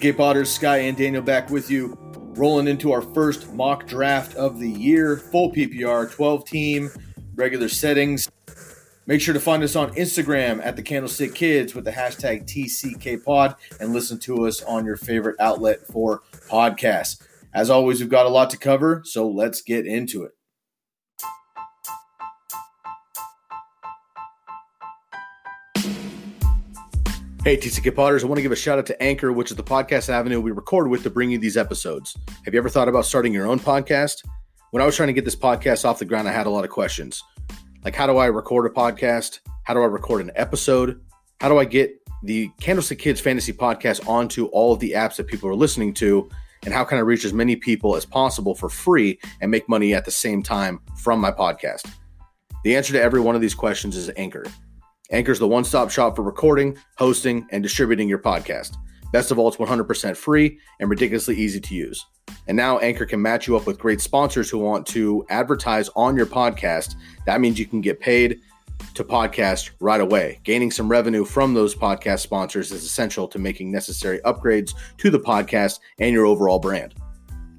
TCK Potters, Sky and Daniel back with you, rolling into our first mock draft of the year, full PPR, 12 team, regular settings. Make sure to find us on Instagram at the Candlestick Kids with the hashtag TCKPod and listen to us on your favorite outlet for podcasts. As always, we've got a lot to cover, so let's get into it. Hey, TCK Potters, I want to give a shout out to Anchor, which is the podcast avenue we record with to bring you these episodes. Have you ever thought about starting your own podcast? When I was trying to get this podcast off the ground, I had a lot of questions. Like, how do I record a podcast? How do I record an episode? How do I get the Candlestick Kids Fantasy Podcast onto all of the apps that people are listening to? And how can I reach as many people as possible for free and make money at the same time from my podcast? The answer to every one of these questions is Anchor. Anchor's the one stop shop for recording, hosting, and distributing your podcast. Best of all, it's 100% free and ridiculously easy to use. And now Anchor can match you up with great sponsors who want to advertise on your podcast. That means you can get paid to podcast right away. Gaining some revenue from those podcast sponsors is essential to making necessary upgrades to the podcast and your overall brand.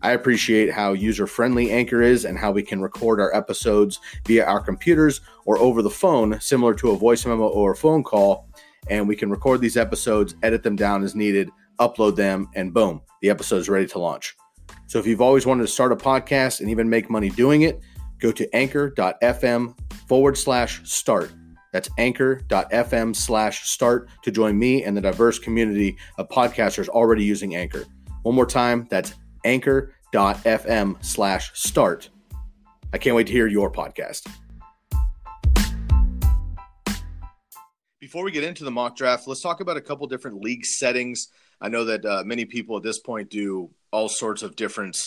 I appreciate how user friendly Anchor is and how we can record our episodes via our computers or over the phone, similar to a voice memo or a phone call. And we can record these episodes, edit them down as needed, upload them, and boom, the episode is ready to launch. So if you've always wanted to start a podcast and even make money doing it, go to anchor.fm forward slash start. That's anchor.fm slash start to join me and the diverse community of podcasters already using Anchor. One more time, that's anchor.fm slash start. I can't wait to hear your podcast. Before we get into the mock draft, let's talk about a couple different league settings. I know that uh, many people at this point do all sorts of different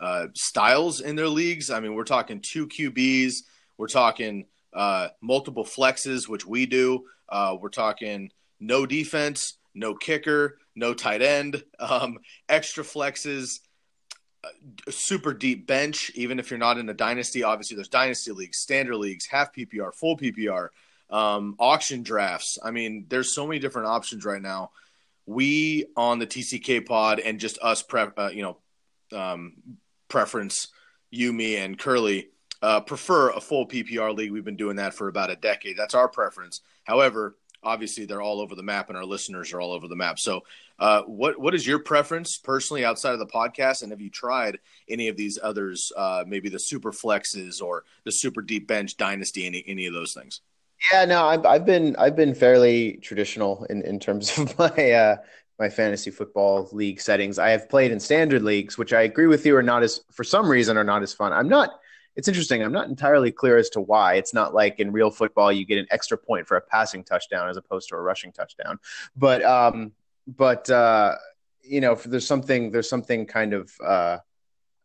uh, styles in their leagues. I mean, we're talking two QBs, we're talking uh, multiple flexes, which we do. Uh, we're talking no defense, no kicker, no tight end, um, extra flexes, super deep bench. Even if you're not in a dynasty, obviously there's dynasty leagues, standard leagues, half PPR, full PPR, um, auction drafts. I mean, there's so many different options right now. We on the TCK pod and just us, uh, you know, um, preference you, me, and Curly uh, prefer a full PPR league. We've been doing that for about a decade. That's our preference. However, obviously they're all over the map and our listeners are all over the map. So, uh, what what is your preference personally outside of the podcast? And have you tried any of these others? Uh, maybe the super flexes or the super deep bench dynasty, any any of those things? Yeah, no, I've I've been I've been fairly traditional in in terms of my uh, my fantasy football league settings. I have played in standard leagues, which I agree with you are not as for some reason are not as fun. I'm not it's interesting. I'm not entirely clear as to why. It's not like in real football you get an extra point for a passing touchdown as opposed to a rushing touchdown. But um, but uh, you know, there's something there's something kind of uh,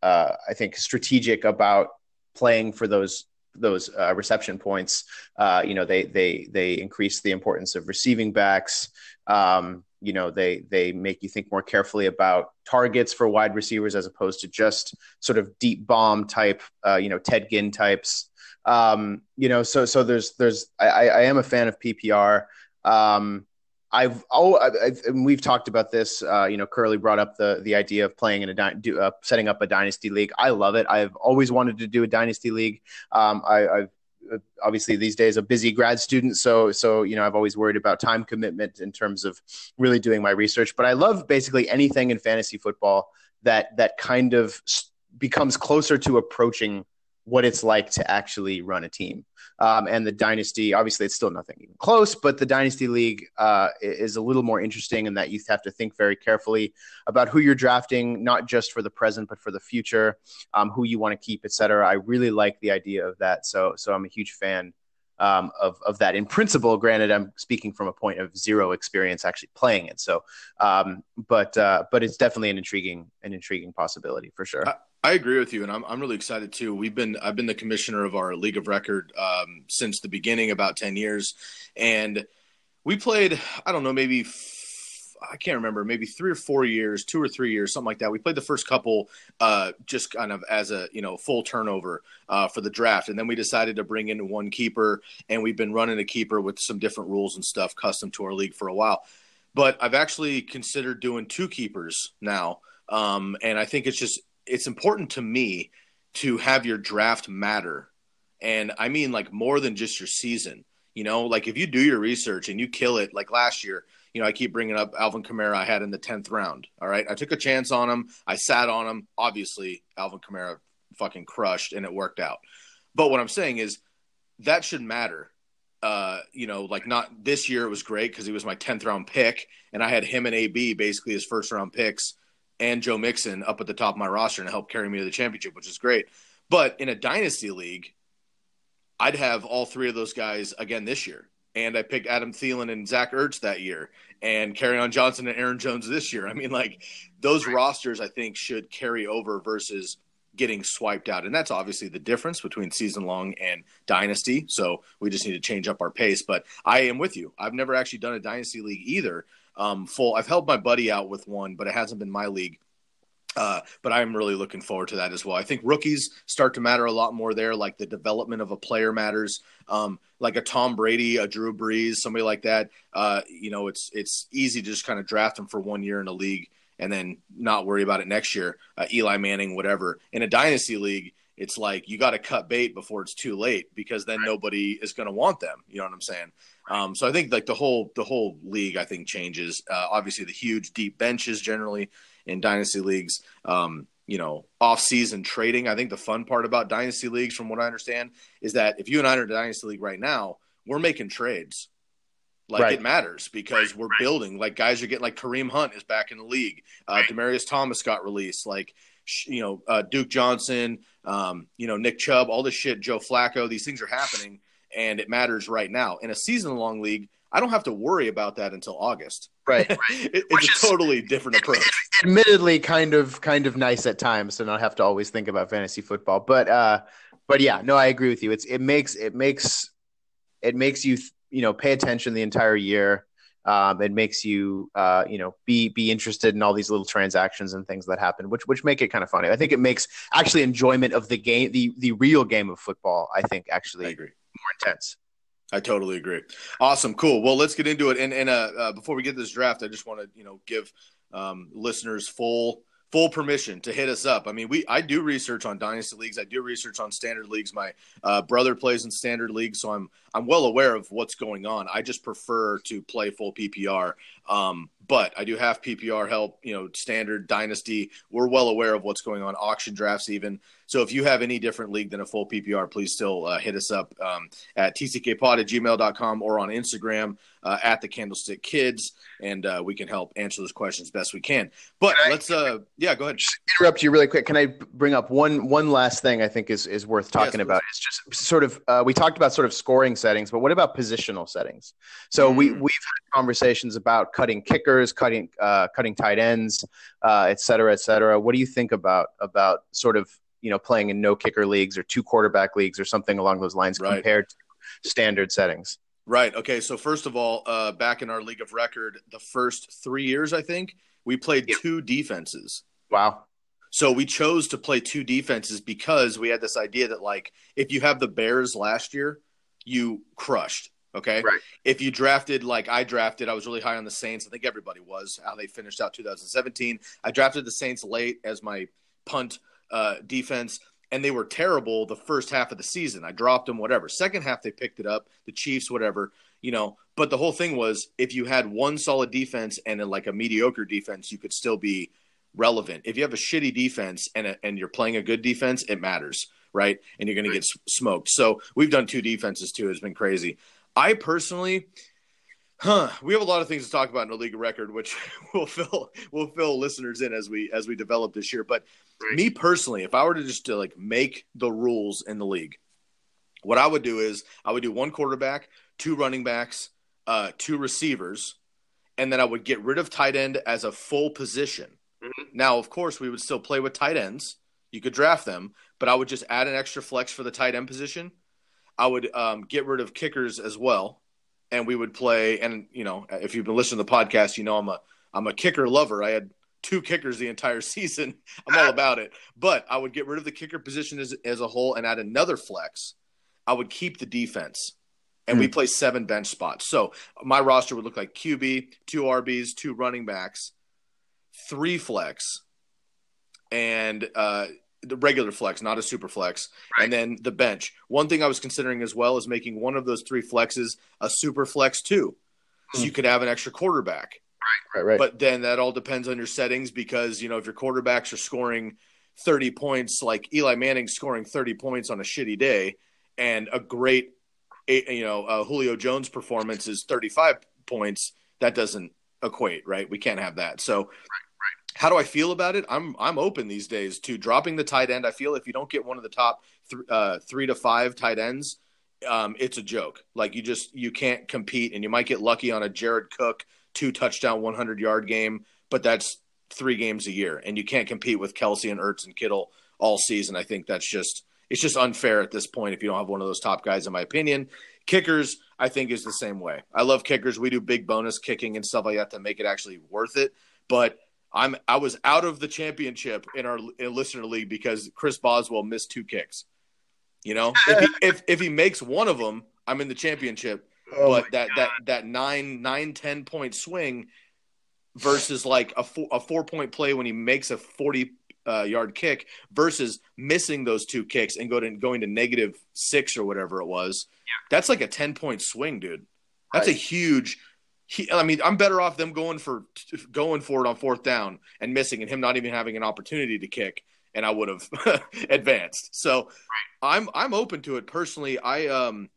uh, I think strategic about playing for those those uh, reception points. Uh, you know, they they they increase the importance of receiving backs. Um, you know they they make you think more carefully about targets for wide receivers as opposed to just sort of deep bomb type uh, you know ted ginn types um, you know so so there's there's i i am a fan of ppr um, I've oh I've, we've talked about this. Uh, you know, Curly brought up the the idea of playing in a di- do, uh, setting up a dynasty league. I love it. I've always wanted to do a dynasty league. Um, I, have Uh, obviously these days a busy grad student so so you know i've always worried about time commitment in terms of really doing my research. But i love basically anything in fantasy football that that kind of becomes closer to approaching what it's like to actually run a team. Um, and the dynasty, obviously, it's still nothing even close, but the dynasty league uh, is a little more interesting in that you have to think very carefully about who you're drafting, not just for the present but for the future, um, who you want to keep, etc. I really like the idea of that, so so I'm a huge fan um, of of that in principle. Granted, I'm speaking from a point of zero experience actually playing it. So, um, but uh, but it's definitely an intriguing an intriguing possibility for sure. I, I, agree with you, and I'm I'm really excited too. We've been I've been the commissioner of our league of record um, since the beginning, about ten years, and we played I don't know maybe I can't remember, maybe three or four years, two or three years, something like that. We played the first couple uh, just kind of as a you know full turnover uh, for the draft, and then we decided to bring in one keeper, and we've been running a keeper with some different rules and stuff custom to our league for a while. But I've actually considered doing two keepers now, um, and I think it's just it's important to me to have your draft matter, and I mean like more than just your season. You know, like if you do your research and you kill it, like last year you know, I keep bringing up Alvin Kamara I had in the 10th round. All right. I took a chance on him. I sat on him. Obviously, Alvin Kamara fucking crushed and it worked out. But what I'm saying is that should matter. Uh, you know, like not this year it was great because he was my 10th round pick and I had him and AB basically as first round picks and Joe Mixon up at the top of my roster and help carry me to the championship, which is great. But in a dynasty league, I'd have all three of those guys again this year and I picked Adam Thielen and Zach Ertz that year, and Kerryon Johnson and Aaron Jones this year. I mean, like those rosters, I think should carry over versus getting swiped out, and that's obviously the difference between season long and dynasty. So we just need to change up our pace. But I am with you. I've never actually done a dynasty league either. Um, full. I've helped my buddy out with one, but it hasn't been my league. Uh, but I'm really looking forward to that as well. I think rookies start to matter a lot more there. Like the development of a player matters. Um, like a Tom Brady, a Drew Brees, somebody like that. Uh, you know, it's it's easy to just kind of draft them for one year in a league and then not worry about it next year. Uh, Eli Manning, whatever. In a dynasty league, it's like you got to cut bait before it's too late because then nobody is going to want them. You know what I'm saying? Um, so I think like the whole the whole league I think changes. Uh, obviously, the huge deep benches generally in dynasty leagues. Um, you know, off-season trading. I think the fun part about dynasty leagues, from what I understand, is that if you and I are in a dynasty league right now, we're making trades. Like right. it matters because right, we're right. building. Like guys are getting like Kareem Hunt is back in the league. Uh, Demaryius Thomas got released. Like you know uh, Duke Johnson, um, you know Nick Chubb, all this shit. Joe Flacco. These things are happening, and it matters right now. In a season-long league, I don't have to worry about that until August. Right. it, it's a totally different approach. Admittedly, kind of kind of nice at times to not have to always think about fantasy football. But uh, but yeah, no, I agree with you. It's it makes it makes it makes you you know pay attention the entire year. Um, it makes you uh, you know be be interested in all these little transactions and things that happen, which which make it kind of funny. I think it makes actually enjoyment of the game, the the real game of football. I think actually I agree. More intense. I totally agree. Awesome, cool. Well, let's get into it. And and uh, uh, before we get this draft, I just want to you know give um, listeners full full permission to hit us up. I mean, we I do research on dynasty leagues. I do research on standard leagues. My uh, brother plays in standard leagues, so I'm I'm well aware of what's going on. I just prefer to play full PPR. Um, but I do have PPR help, you know, standard dynasty. We're well aware of what's going on, auction drafts even. So if you have any different league than a full PPR, please still uh, hit us up um, at tckpod at gmail.com or on Instagram uh, at the Candlestick Kids, and uh, we can help answer those questions best we can. But can let's, uh, yeah, go ahead. Just interrupt you really quick. Can I bring up one one last thing I think is is worth talking yes, about? It's just sort of uh, we talked about sort of scoring settings, but what about positional settings? So mm. we we've had conversations about cutting kickers, cutting uh, cutting tight ends, uh, et cetera, et cetera. What do you think about about sort of you know playing in no kicker leagues or two quarterback leagues or something along those lines right. compared to standard settings. Right. Okay. So first of all, uh, back in our league of record, the first three years, I think we played yep. two defenses. Wow. So we chose to play two defenses because we had this idea that like if you have the Bears last year, you crushed. Okay. Right. If you drafted like I drafted, I was really high on the Saints. I think everybody was how they finished out 2017. I drafted the Saints late as my punt uh, defense, and they were terrible the first half of the season. I dropped them, whatever. Second half, they picked it up. The Chiefs, whatever, you know. But the whole thing was, if you had one solid defense and a, like a mediocre defense, you could still be relevant. If you have a shitty defense and a, and you're playing a good defense, it matters, right? And you're going to get smoked. So we've done two defenses too. It's been crazy. I personally, huh? We have a lot of things to talk about in the league record, which will fill will fill listeners in as we as we develop this year. But right. me personally, if I were to just to like make the rules in the league, what I would do is I would do one quarterback, two running backs, uh, two receivers, and then I would get rid of tight end as a full position. Mm-hmm. Now, of course, we would still play with tight ends. You could draft them, but I would just add an extra flex for the tight end position. I would um, get rid of kickers as well, and we would play. And you know, if you've been listening to the podcast, you know I'm a I'm a kicker lover. I had two kickers the entire season. I'm all about it. But I would get rid of the kicker position as as a whole and add another flex. I would keep the defense and mm. we hmm. play seven bench spots. So my roster would look like QB, two RBs, two running backs, three flex, and uh, the regular flex, not a super flex, right. and then the bench. One thing I was considering as well is making one of those three flexes a super flex too, mm. so you could have an extra quarterback. Right, right, right. But then that all depends on your settings because you know if your quarterbacks are scoring 30 points, like Eli Manning scoring 30 points on a shitty day, and a great you know uh, Julio Jones performance is 35 points, that doesn't equate, right? We can't have that. So, right, right. How do I feel about it? I'm I'm open these days to dropping the tight end. I feel if you don't get one of the top th- uh, three to five tight ends, um, it's a joke. Like you just you can't compete, and you might get lucky on a Jared Cook two touchdown 100 yard game, but that's three games a year, and you can't compete with Kelce and Ertz and Kittle all season. I think that's just it's just unfair at this point if you don't have one of those top guys, in my opinion. Kickers, I think, is the same way. I love kickers. We do big bonus kicking and stuff like that to make it actually worth it. But I'm I was out of the championship in our in listener league because Chris Boswell missed two kicks. You know, if he, if, if he makes one of them, I'm in the championship. Oh but that, that that nine nine ten point swing versus like a four, a four point play when he makes a forty uh, yard kick versus missing those two kicks and going to going to negative six or whatever it was. Yeah. That's like a ten point swing, dude. That's right. a huge. He, I mean, I'm better off them going for going for it on fourth down and missing, and him not even having an opportunity to kick, and I would have advanced. So. I'm I'm open to it personally. I um,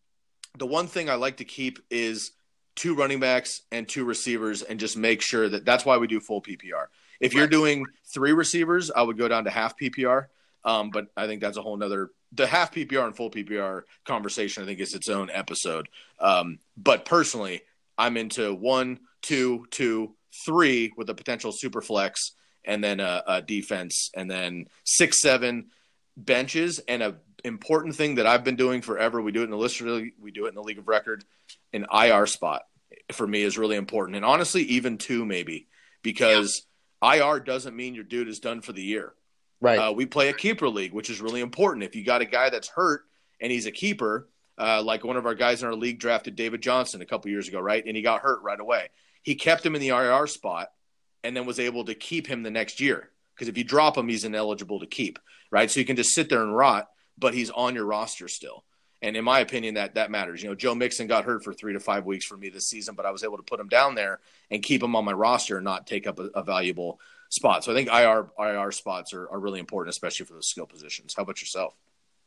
the one thing I like to keep is two running backs and two receivers, and just make sure that that's why we do full PPR if you're doing three receivers, I would go down to half PPR. Um, but I think that's a whole nother the half PPR and full PPR conversation. I think is its own episode. Um, but personally, I'm into one, two, two, three with a potential super flex, and then a, a defense, and then six, seven benches. And a important thing that I've been doing forever. We do it in the list. We do it in the league of record. An IR spot for me is really important, and honestly, even two maybe because. Yeah IR doesn't mean your dude is done for the year. Right. Uh, we play a keeper league, which is really important. If you got a guy that's hurt and he's a keeper, uh, like one of our guys in our league drafted David Johnson a couple years ago, right? And he got hurt right away. He kept him in the IR spot and then was able to keep him the next year. Because if you drop him, he's ineligible to keep, right? So you can just sit there and rot, but he's on your roster still. And in my opinion, that that matters. You know, Joe Mixon got hurt for three to five weeks for me this season, but I was able to put him down there and keep him on my roster and not take up a, a valuable spot. So I think IR IR spots are, are really important, especially for those skill positions. How about yourself?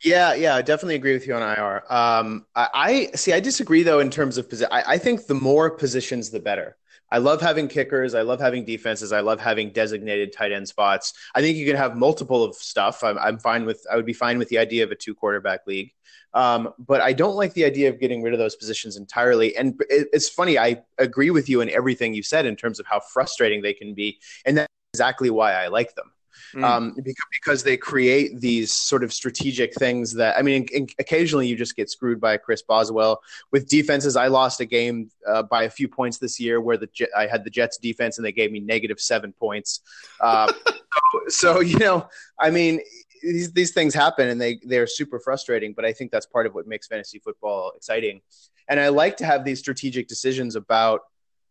Yeah, yeah, I definitely agree with you on IR. Um, I, I, see. I disagree though in terms of position. I think the more positions, the better. I love having kickers. I love having defenses. I love having designated tight end spots. I think you can have multiple of stuff. I'm, I'm fine with. I would be fine with the idea of a two quarterback league. Um, but I don't like the idea of getting rid of those positions entirely. And it, it's funny. I agree with you in everything you said in terms of how frustrating they can be, and that's exactly why I like them. Mm. Um, because, they create these sort of strategic things that I mean, in, in, occasionally you just get screwed by Chris Boswell with defenses. I lost a game uh, by a few points this year where the I had the Jets defense and they gave me negative seven points. Uh, so, so you know, I mean, these these things happen and they they're super frustrating. But I think that's part of what makes fantasy football exciting. And I like to have these strategic decisions about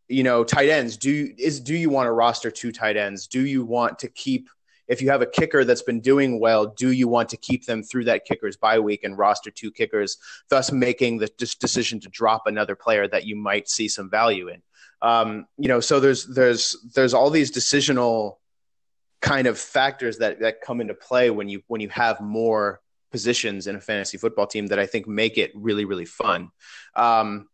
you know tight ends. Do is do you want to roster two tight ends? Do you want to keep if you have a kicker that's been doing well, do you want to keep them through that kicker's bye week and roster two kickers, thus making the decision to drop another player that you might see some value in? Um, you know, so there's there's there's all these decisional kind of factors that that come into play when you when you have more positions in a fantasy football team that I think make it really really fun. Um,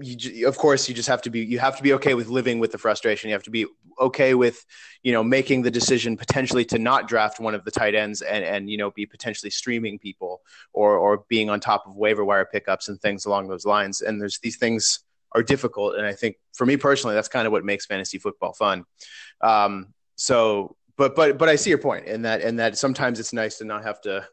you, of course, you just have to be you have to be okay with living with the frustration. You have to be okay with you know making the decision potentially to not draft one of the tight ends and and you know be potentially streaming people or or being on top of waiver wire pickups and things along those lines. And there's these things are difficult, and I think for me personally, that's kind of what makes fantasy football fun. Um, so, but but but I see your point in that in that sometimes it's nice to not have to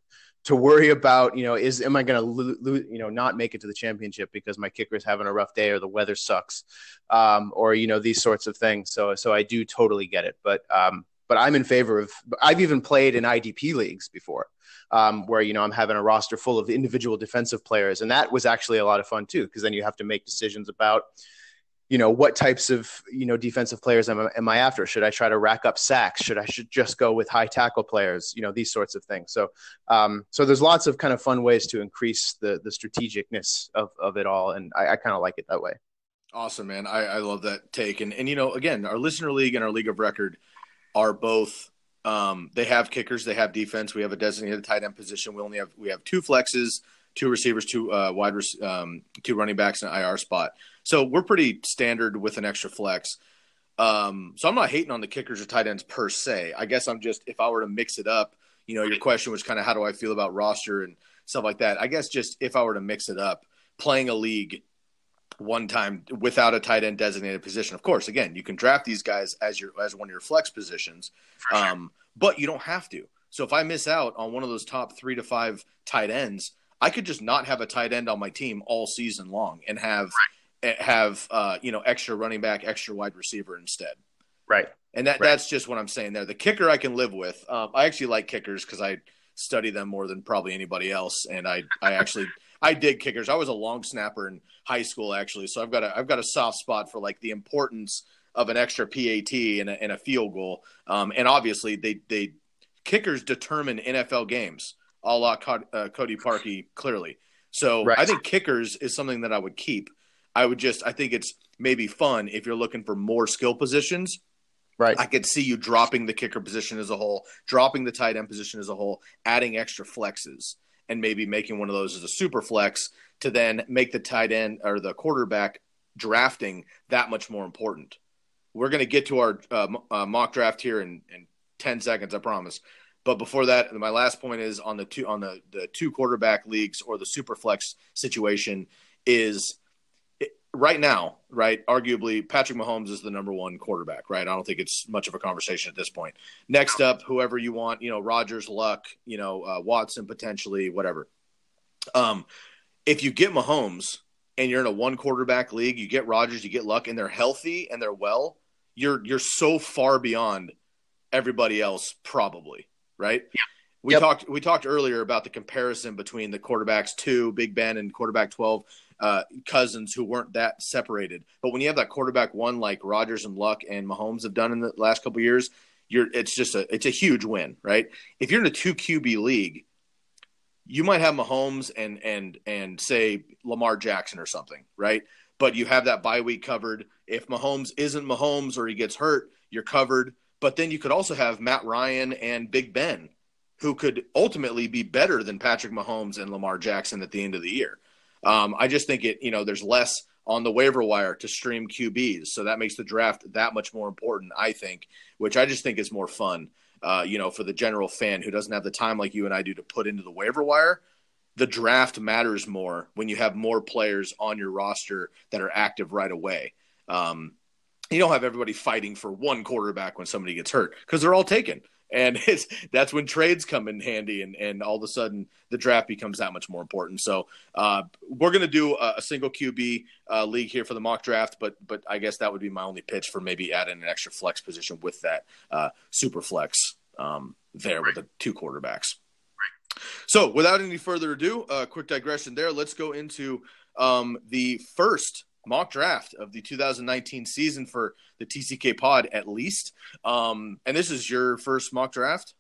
to worry about, you know, is am I going to lo- lo- you know not make it to the championship because my kicker is having a rough day or the weather sucks, um, or you know these sorts of things. So so I do totally get it, but um, but I'm in favor of. I've even played in IDP leagues before, um, where you know I'm having a roster full of individual defensive players, and that was actually a lot of fun too because then you have to make decisions about you know what types of you know defensive players am, am I after? Should I try to rack up sacks? Should I should just go with high tackle players? You know these sorts of things. So um, so there's lots of kind of fun ways to increase the the strategicness of of it all, and I, I kind of like it that way. Awesome, man. I, I love that take. And and you know, again, our listener league and our league of record are both um, they have kickers, they have defense. We have a designated tight end position. We only have we have two flexes, two receivers, two uh, wide um, two running backs, and an IR spot. So we're pretty standard with an extra flex. Um, so I'm not hating on the kickers or tight ends per se. I guess I'm just if I were to mix it up, you know, your question was kind of how do I feel about roster and stuff like that. I guess just if I were to mix it up, playing a league one time without a tight end designated position. Of course, again, you can draft these guys as your as one of your flex positions, sure. um, but you don't have to. So if I miss out on one of those top three to five tight ends, I could just not have a tight end on my team all season long and have right have uh, you know extra running back, extra wide receiver instead. Right. And that right. that's just what I'm saying there. The kicker I can live with. Um, I actually like kickers because I study them more than probably anybody else, and I I actually I dig kickers. I was a long snapper in high school actually, so I've got a I've got a soft spot for like the importance of an extra PAT and a, and a field goal. Um, and obviously they they kickers determine NFL games, a la uh, Cody Parkey clearly. So right. I think kickers is something that I would keep. I would just I think it's maybe fun if you're looking for more skill positions. Right. I could see you dropping the kicker position as a whole, dropping the tight end position as a whole, adding extra flexes, and maybe making one of those as a super flex to then make the tight end or the quarterback drafting that much more important. We're going to get to our uh, uh, mock draft here in, in 10 seconds, I promise. But before that, my last point is on the two on the, the two quarterback leagues or the super flex situation is right now, right, arguably Patrick Mahomes is the number one quarterback, right? I don't think it's much of a conversation at this point. Next up, whoever you want, you know, Rodgers, Luck, you know, uh, Watson potentially, whatever. Um, if you get Mahomes and you're in a one quarterback league, you get Rodgers, you get Luck, and they're healthy and they're well, you're you're so far beyond everybody else, probably, right? Yeah. We yep. talked we talked earlier about the comparison between the quarterbacks two, Big Ben, and quarterback twelve uh, cousins who weren't that separated. But when you have that quarterback one like Rodgers and Luck and Mahomes have done in the last couple years, you're it's just a it's a huge win, right? If you're in a two QB league, you might have Mahomes and and and say Lamar Jackson or something, right? But you have that bye week covered. If Mahomes isn't Mahomes or he gets hurt, you're covered. But then you could also have Matt Ryan and Big Ben, who could ultimately be better than Patrick Mahomes and Lamar Jackson at the end of the year. Um, I just think it, you know, there's less on the waiver wire to stream QBs, so that makes the draft that much more important. I think, which I just think is more fun. Uh, you know, for the general fan who doesn't have the time like you and I do to put into the waiver wire, the draft matters more when you have more players on your roster that are active right away. Um, you don't have everybody fighting for one quarterback when somebody gets hurt because they're all taken and it's that's when trades come in handy and and all of a sudden the draft becomes that much more important so uh, we're going to do a, a, single qb uh, league here for the mock draft but but i guess that would be my only pitch for maybe adding an extra flex position with that uh, super flex um, there right. with the two quarterbacks so without any further ado a quick digression there let's go into um, the first mock draft of the 2019 season for the TCK pod at least. Um, and this is your first mock draft.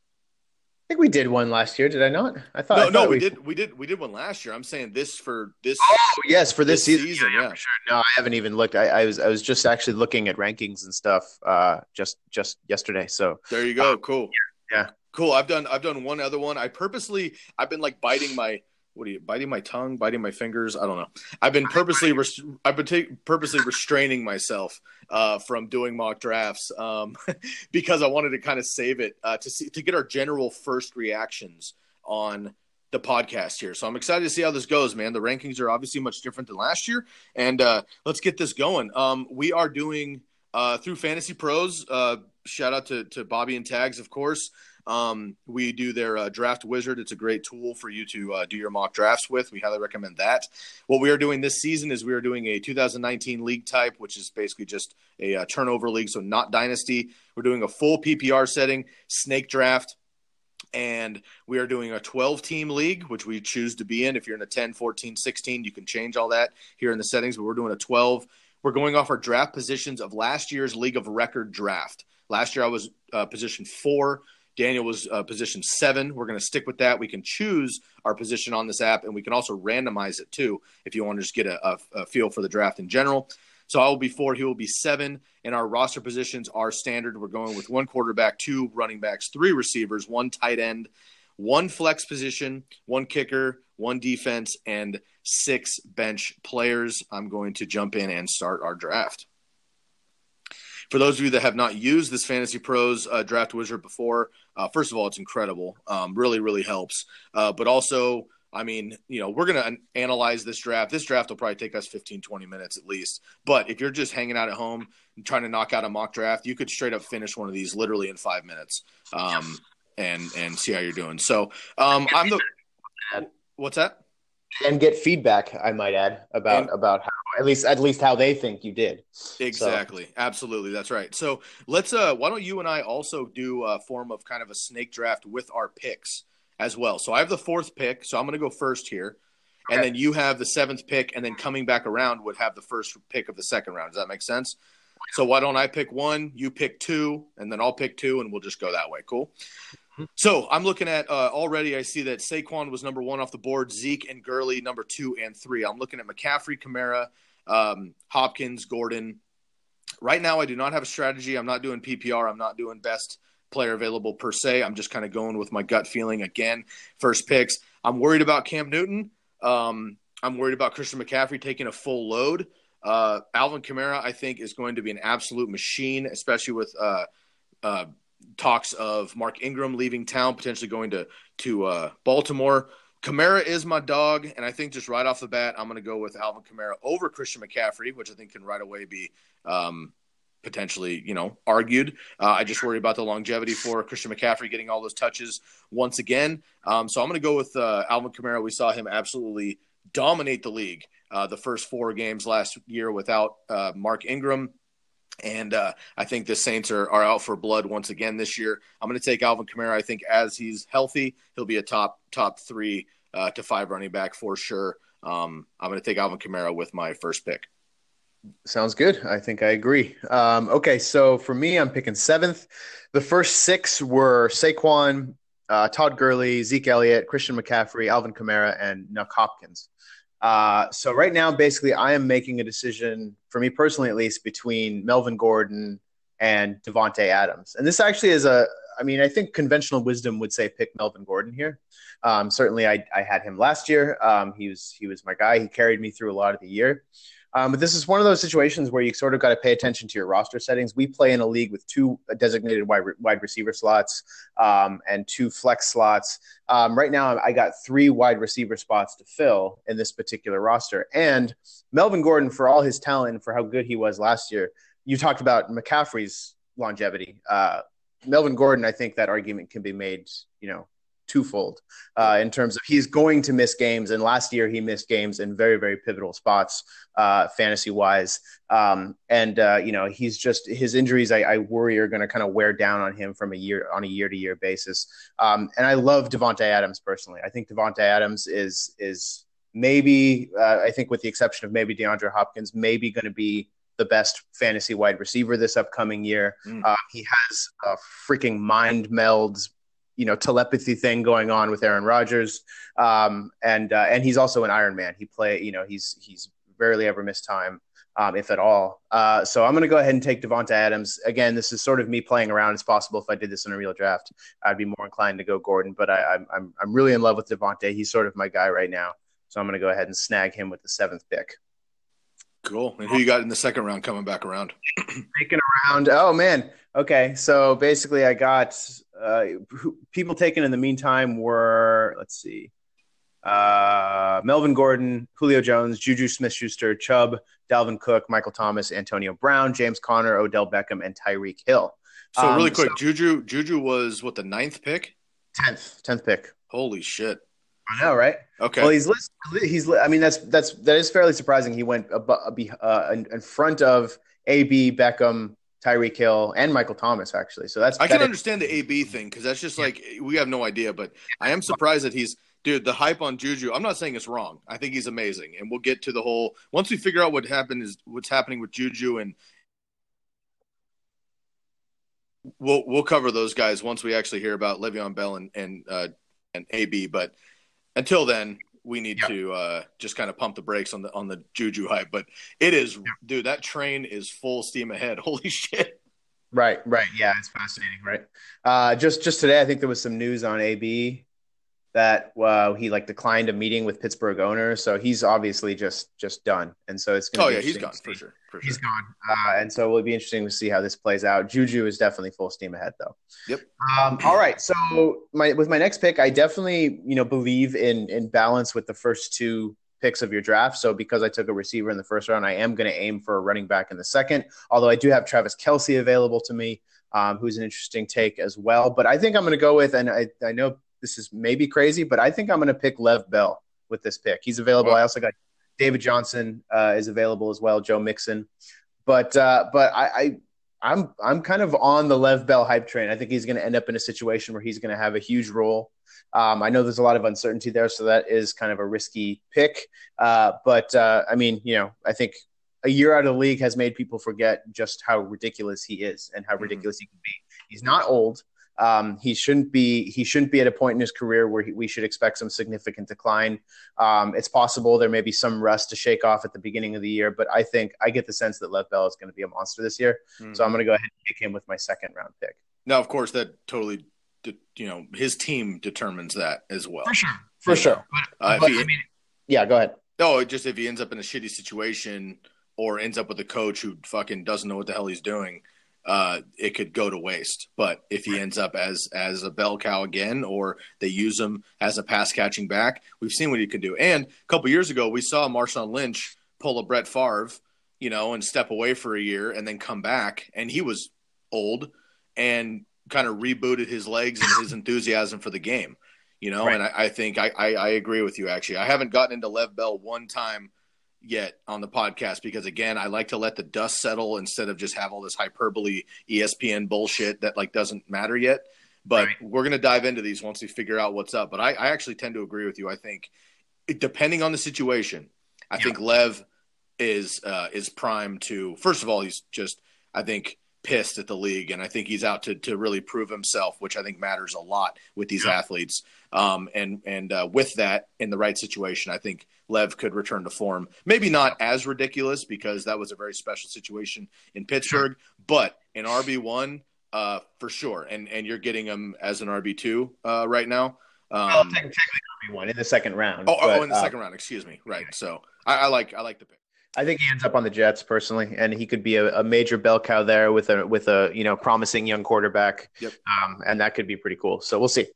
I think we did one last year, did I not? I thought no, I thought no, we, we, did, we did, we did one last year. I'm saying this for this. Oh yes, for this, this season. season yeah, yeah. For sure. No, I haven't even looked. I, I, was, I was just actually looking at rankings and stuff, uh, just, just yesterday. So there you go. Uh, cool. Yeah, Cool. I've done I've done one other one. I purposely I've been like biting my what are you biting my tongue, biting my fingers? I don't know. I've been purposely I've been ta- purposely restraining myself uh, from doing mock drafts um, because I wanted to kind of save it uh, to see to get our general first reactions on the podcast here. So I'm excited to see how this goes, man. The rankings are obviously much different than last year, and uh, let's get this going. Um, we are doing uh, through Fantasy Pros. Uh, shout out to to Bobby and Tags, of course. Um, we do their uh, draft wizard. It's a great tool for you to uh, do your mock drafts with. We highly recommend that. What we are doing this season is we are doing a 2019 league type, which is basically just a uh, turnover league, so not dynasty. We're doing a full PPR setting, snake draft. And we are doing a 12 team league, which we choose to be in. If you're in a 10, 14, 16, you can change all that here in the settings, but we're doing a 12. We're going off our draft positions of last year's league of record draft. Last year I was uh, position four. Daniel was uh, position seven. We're going to stick with that. We can choose our position on this app, and we can also randomize it too if you want to just get a, a, a feel for the draft in general. So I will be four, he will be seven, and our roster positions are standard. We're going with one quarterback, two running backs, three receivers, one tight end, one flex position, one kicker, one defense, and six bench players. I'm going to jump in and start our draft. For those of you that have not used this Fantasy Pros uh, Draft Wizard before, uh, first of all, it's incredible. Um, really, really helps. Uh, but also, I mean, you know, we're going to analyze this draft. This draft will probably take us 15, 20 minutes at least. But if you're just hanging out at home and trying to knock out a mock draft, you could straight up finish one of these literally in five minutes um, and and see how you're doing. So um, I'm the. What's that? And get feedback i might add about and, about how at least at least how they think you did. Exactly. So. absolutely. That's right. So let's uh why don't you and i also do a form of kind of a snake draft with our picks as well. So i have the fourth pick so i'm going to go first here. And then you have the seventh pick and then coming back around would have the first pick of the second round. Does that make sense? So why don't i pick one you pick two and then i'll pick two and we'll just go that way. Cool so I'm looking at uh, already. I see that Saquon was number one off the board. Zeke and Gurley number two and three. I'm looking at McCaffrey, Kamara, um, Hopkins, Gordon. Right now, I do not have a strategy. I'm not doing PPR. I'm not doing best player available per se. I'm just kind of going with my gut feeling again. First picks. I'm worried about Cam Newton. Um, I'm worried about Christian McCaffrey taking a full load. Uh, Alvin Kamara, I think, is going to be an absolute machine, especially with uh, uh, talks of Mark Ingram leaving town, potentially going to to uh, Baltimore. Kamara is my dog, and I think just right off the bat, I'm going to go with Alvin Kamara over Christian McCaffrey, which I think can right away be um, potentially, you know, argued. Uh, I just worry about the longevity for Christian McCaffrey getting all those touches once again. Um, so I'm going to go with uh, Alvin Kamara. We saw him absolutely dominate the league uh, the first four games last year without uh, Mark Ingram. And uh, I think the Saints are, are out for blood once again this year. I'm going to take Alvin Kamara. I think as he's healthy, he'll be a top top three uh, to five running back for sure. Um, I'm going to take Alvin Kamara with my first pick. Sounds good. I think I agree. Um, okay, so for me, I'm picking seventh. The first six were Saquon, uh, Todd Gurley, Zeke Elliott, Christian McCaffrey, Alvin Kamara, and Nuk Hopkins. Uh, so right now, basically, I am making a decision for me personally, at least, between Melvin Gordon and Davante Adams. And this actually is a, I mean, I think conventional wisdom would say pick Melvin Gordon here. Um, certainly, I, I had him last year. Um, he was he was my guy. He carried me through a lot of the year. Um, but this is one of those situations where you sort of got to pay attention to your roster settings. We play in a league with two designated wide, wide receiver slots um, and two flex slots. Um, right now, I got three wide receiver spots to fill in this particular roster. And Melvin Gordon, for all his talent and for how good he was last year, you talked about McCaffrey's longevity. Uh, Melvin Gordon, I think that argument can be made, you know, twofold uh, in terms of he's going to miss games. And last year he missed games in very, very pivotal spots, uh, fantasy wise. Um, and, uh, you know, he's just his injuries, I, I worry, are going to kind of wear down on him from a year on a year to year basis. Um, and I love Davante Adams personally. I think Davante Adams is, is maybe, uh, I think with the exception of maybe DeAndre Hopkins, maybe going to be the best fantasy wide receiver this upcoming year. Mm. Uh, he has a freaking mind melds you know telepathy thing going on with Aaron Rodgers, um, and uh, and he's also an Iron Man. He play you know he's he's rarely ever missed time. um, if at all. Uh, so I'm going to go ahead and take Davante Adams. Again, this is sort of me playing around. It's possible if I did this in a real draft, I'd be more inclined to go Gordon, but I, am I'm, I'm really in love with Davante. He's sort of my guy right now. So I'm going to go ahead and snag him with the seventh pick. Cool. And who you got in the second round coming back around? taking around. Oh man. Okay. So basically, I got uh, people taken in the meantime were let's see, uh, Melvin Gordon, Julio Jones, Juju Smith-Schuster, Chubb, Dalvin Cook, Michael Thomas, Antonio Brown, James Conner, Odell Beckham, and Tyreek Hill. So um, really quick, so, Juju Juju was what the ninth pick, tenth tenth pick. Holy shit! I know, right? Okay. Well, he's listed he's. I mean, that's that's that is fairly surprising. He went uh, in, in front of AB Beckham, Tyreek Hill, and Michael Thomas actually. So that's I can understand the AB thing because that's just like we have no idea. But I am surprised that he's dude. The hype on Juju. I'm not saying it's wrong. I think he's amazing, and we'll get to the whole once we figure out what happened is what's happening with Juju and. We'll we'll cover those guys once we actually hear about Le'Veon Bell and and uh, and AB. But until then, we need yeah. to uh, just kind of pump the brakes on the on the Juju hype. But it is, yeah. dude, that train is full steam ahead. Holy shit! Right, right, yeah, it's fascinating, right? Uh, just just today, I think there was some news on AB that uh, he like declined a meeting with Pittsburgh owners, so he's obviously just just done, and so it's going. Oh yeah, he's gone for sure. For he's gone, uh, and so it'll be interesting to see how this plays out. Juju is definitely full steam ahead, though. Yep. Um, all right, so my with my next pick, I definitely you know believe in in balance with the first two picks of your draft. So because I took a receiver in the first round, I am going to aim for a running back in the second. Although I do have Travis Kelce available to me. Um, who's an interesting take as well. But I think I'm going to go with, and I, I know this is maybe crazy, but I think I'm going to pick Lev Bell with this pick. He's available. Wow. I also got David Johnson uh, is available as well. Joe Mixon, but uh, but I, I I'm I'm kind of on the Lev Bell hype train. I think he's going to end up in a situation where he's going to have a huge role. Um, I know there's a lot of uncertainty there, so that is kind of a risky pick. Uh, but uh, I mean, you know, I think a year out of the league has made people forget just how ridiculous he is and how mm-hmm. ridiculous mm-hmm. he can be. He's not old. Um, he shouldn't be he shouldn't be at a point in his career where he, we should expect some significant decline. Um, it's possible there may be some rust to shake off at the beginning of the year, but I think I get the sense that Lev Bell is going to be a monster this year. Mm-hmm. So I'm going to go ahead and pick him with my second round pick. Now, of course, that totally you know his team determines that as well. For sure, for yeah. sure. But, uh, but he, I mean, yeah, go ahead. No, just if he ends up in a shitty situation or ends up with a coach who fucking doesn't know what the hell he's doing, uh, it could go to waste. But if he ends up as as a bell cow again, or they use him as a pass catching back, we've seen what he can do. And a couple years ago, we saw Marshawn Lynch pull a Brett Favre, you know, and step away for a year and then come back, and he was old and kind of rebooted his legs and his enthusiasm for the game. You know, right. and I, I think I, I, I agree with you. Actually, I haven't gotten into Lev Bell one time yet on the podcast because again, I like to let the dust settle instead of just have all this hyperbole ESPN bullshit that like doesn't matter yet. But right. we're gonna dive into these once we figure out what's up. But I, I actually tend to agree with you. I think depending on the situation, I yeah. think Lev is uh, is prime to. First of all, he's just I think pissed at the league, and I think he's out to to really prove himself, which I think matters a lot with these yeah. athletes. Um, and and uh, with that, in the right situation, I think Lev could return to form. Maybe not as ridiculous because that was a very special situation in Pittsburgh, but in RB one, uh, for sure. And and you're getting him as an RB two uh, right now. Um, well, technically RB one in the second round. Oh, but, oh in the uh, second round. Excuse me. Right. So I, I like I like the pick. I think he ends up on the Jets personally, and he could be a, a, major bell cow there with a with a you know promising young quarterback. Yep. Um, and that could be pretty cool. So we'll see.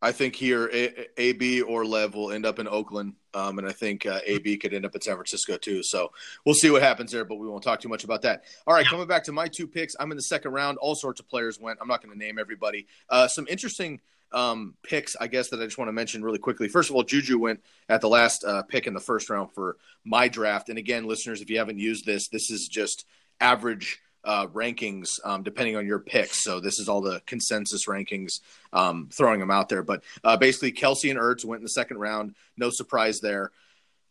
I think here a- AB or Lev will end up in Oakland, um, and I think uh, AB could end up in San Francisco too. So we'll see what happens there, but we won't talk too much about that. All right, coming back to my two picks, I'm in the second round. All sorts of players went. I'm not going to name everybody. Uh, some interesting um, picks, I guess, that I just want to mention really quickly. First of all, Juju went at the last uh, pick in the first round for my draft. And again, listeners, if you haven't used this, this is just average uh, rankings um, depending on your picks. So this is all the consensus rankings, um, throwing them out there. But uh, basically, Kelce and Ertz went in the second round. No surprise there.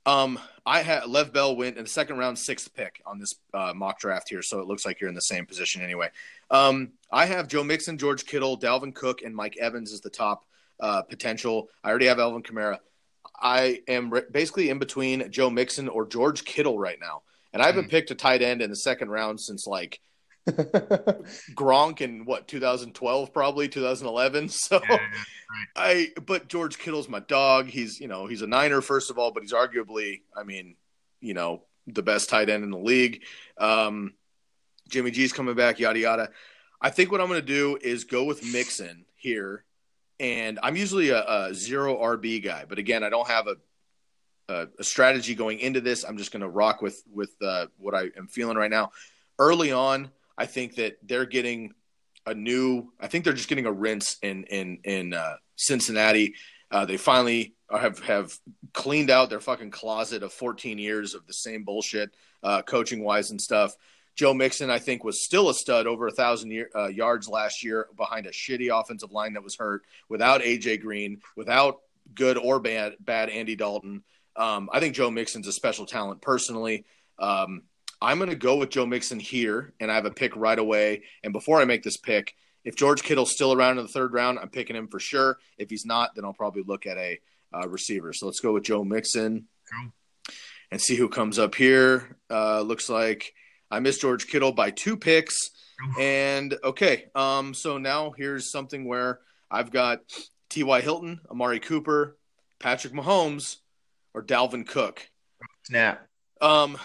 Um, I had Lev Bell went in the second round, sixth pick on this uh, mock draft here. So it looks like you're in the same position anyway. Um, I have Joe Mixon, George Kittle, Dalvin Cook, and Mike Evans as the top uh, potential. I already have Alvin Kamara. I am re- basically in between Joe Mixon or George Kittle right now. and I haven't mm. picked a tight end in the second round since like Gronk in what 2012 probably 2011 so yeah, right. I but George Kittle's my dog. He's you know he's a Niner first of all but he's arguably I mean you know the best tight end in the league. Um, Jimmy G's coming back yada yada. I think what I'm going to do is go with Mixon here and I'm usually a, a zero RB guy but again I don't have a a, a strategy going into this. I'm just going to rock with with uh, what I am feeling right now. Early on I think that they're getting a new. I think they're just getting a rinse in in in uh, Cincinnati. Uh, they finally have have cleaned out their fucking closet of 14 years of the same bullshit, uh, coaching wise and stuff. Joe Mixon, I think, was still a stud over a thousand year, uh, yards last year behind a shitty offensive line that was hurt, without AJ Green, without good or bad bad Andy Dalton. Um, I think Joe Mixon's a special talent personally. Um, I'm going to go with Joe Mixon here, and I have a pick right away. And before I make this pick, if George Kittle's still around in the third round, I'm picking him for sure. If he's not, then I'll probably look at a uh, receiver. So let's go with Joe Mixon and see who comes up here. Uh, looks like I missed George Kittle by two picks. And okay, um, so now here's something where I've got T.Y. Hilton, Amari Cooper, Patrick Mahomes, or Dalvin Cook. Snap. Um,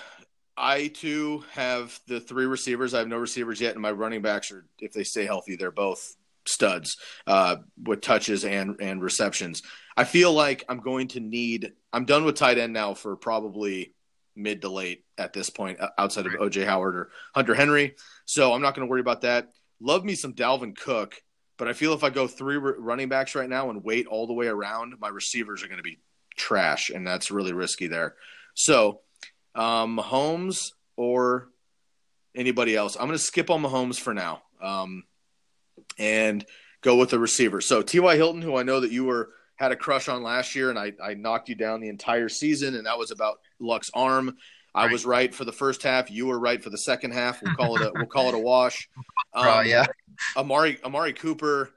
I too have the three receivers. I have no receivers yet, and my running backs are, if they stay healthy, they're both studs uh, with touches and and receptions. I feel like I'm going to need. I'm done with tight end now for probably mid to late at this point, outside of OJ Howard or Hunter Henry. So I'm not going to worry about that. Love me some Dalvin Cook, but I feel if I go three running backs right now and wait all the way around, my receivers are going to be trash, and that's really risky there. So um, Mahomes or anybody else. I'm going to skip on Mahomes for now um, and go with the receiver. So T.Y. Hilton, who I know that you were had a crush on last year, and I, I knocked you down the entire season, and that was about Luck's arm. I right. was right for the first half. You were right for the second half. We'll call it a we'll call it a wash. Um, uh, yeah. Amari Amari Cooper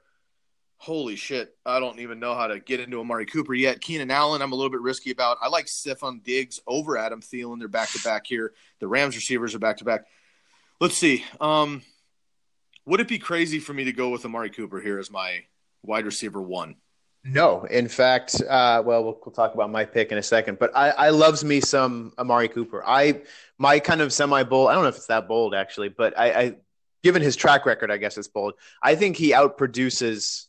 holy shit, I don't even know how to get into Amari Cooper yet. Keenan Allen, I'm a little bit risky about. I like Stefon Diggs over Adam Thielen. They're back to back here. The Rams receivers are back to back. Let's see. Um, would it be crazy for me to go with Amari Cooper here as my wide receiver one? No, in fact, uh, well, well, we'll talk about my pick in a second, but I, I loves me some Amari Cooper. I my kind of semi bold. I don't know if it's that bold actually, but I, I given his track record, I guess it's bold. I think he outproduces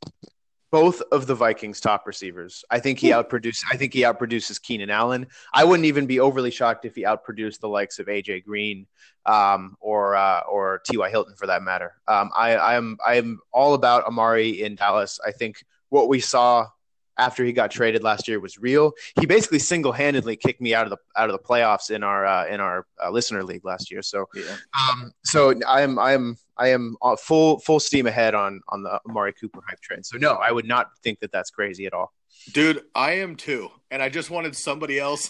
both of the Vikings' top receivers. I think he outproduces. I think he outproduces Keenan Allen. I wouldn't even be overly shocked if he outproduced the likes of AJ Green um, or uh, or T.Y. Hilton for that matter. Um, I, I am I am all about Amari in Dallas. I think what we saw after he got traded last year was real. He basically single-handedly kicked me out of the out of the playoffs in our uh, in our uh, listener league last year. So, yeah. um, so I'm I'm I am full full steam ahead on on the Amari Cooper hype train. So no, I would not think that that's crazy at all. Dude, I am too, and I just wanted somebody else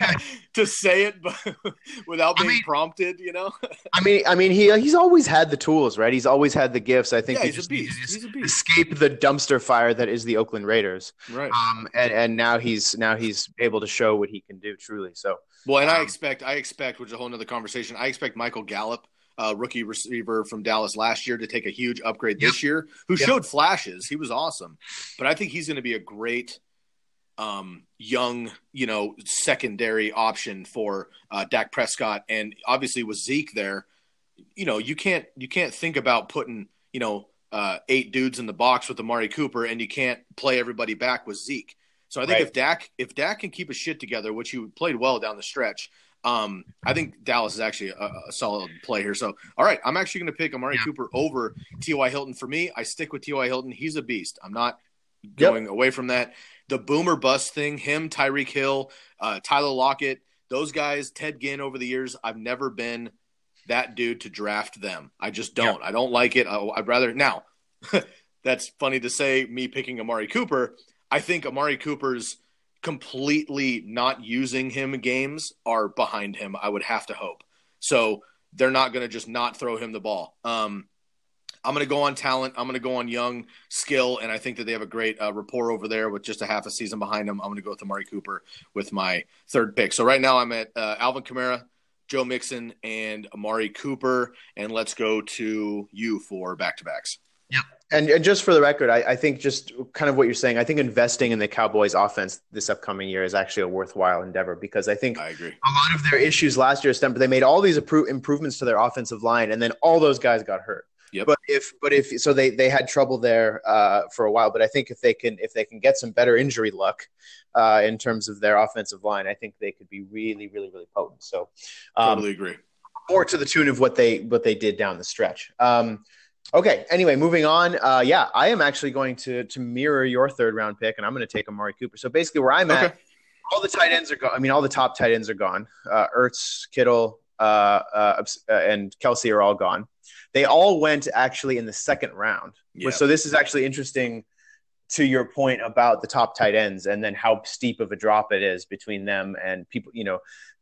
to say it, but without being I mean, prompted. You know. I mean, I mean, he he's always had the tools, right? He's always had the gifts. I think yeah, he he's, a beast. he's a beast. Escape the dumpster fire that is the Oakland Raiders, right? Um, and and now he's now he's able to show what he can do truly. So well, and um, I expect I expect, which is a whole other conversation. I expect Michael Gallup uh, rookie receiver from Dallas last year to take a huge upgrade yep. this year, who yep. showed flashes. He was awesome, but I think he's going to be a great um, young, you know, secondary option for uh, Dak Prescott, and obviously with Zeke there, you know, you can't you can't think about putting you know uh, eight dudes in the box with Amari Cooper, and you can't play everybody back with Zeke. So I think right. if Dak if Dak can keep his shit together, which he played well down the stretch, um, I think Dallas is actually a, a, solid play here. So, all right, I'm actually going to pick Amari yeah. Cooper over T.Y. Hilton. For me, I stick with T.Y. Hilton. He's a beast. I'm not going yep. away from that. The boomer bust thing, him, Tyreek Hill, uh, Tyler Lockett, those guys, Ted Ginn over the years, I've never been that dude to draft them. I just don't. Yep. I don't like it. I, I'd rather now. that's funny to say. Me picking Amari Cooper. I think Amari Cooper's completely not using him games are behind him. I would have to hope. So they're not going to just not throw him the ball. Um, I'm going to go on talent. I'm going to go on young skill, and I think that they have a great uh, rapport over there with just a half a season behind them. I'm going to go with Amari Cooper with my third pick. So right now I'm at uh, Alvin Kamara, Joe Mixon and Amari Cooper, and let's go to you for back to backs. Yeah. And, and just for the record, I, I, think just kind of what you're saying, I think investing in the Cowboys offense this upcoming year is actually a worthwhile endeavor because I think I agree. a lot of their issues last year stemmed, but they made all these improvements to their offensive line and then all those guys got hurt. Yep. But if but if so they they had trouble there uh, for a while. But I think if they can if they can get some better injury luck uh, in terms of their offensive line, I think they could be really really really potent. So um, totally agree. More to the tune of what they what they did down the stretch. Um, Okay. Anyway, moving on. Uh, yeah, I am actually going to to mirror your third round pick, and I'm going to take Amari Cooper. So basically, where I'm okay. at, all the tight ends are gone. I mean, all the top tight ends are gone. Uh, Ertz, Kittle, uh, uh, uh, and Kelce are all gone. They all went actually in the second round. Yep. So this is actually interesting to your point about the top tight ends and then how steep of a drop it is between them and people. You know,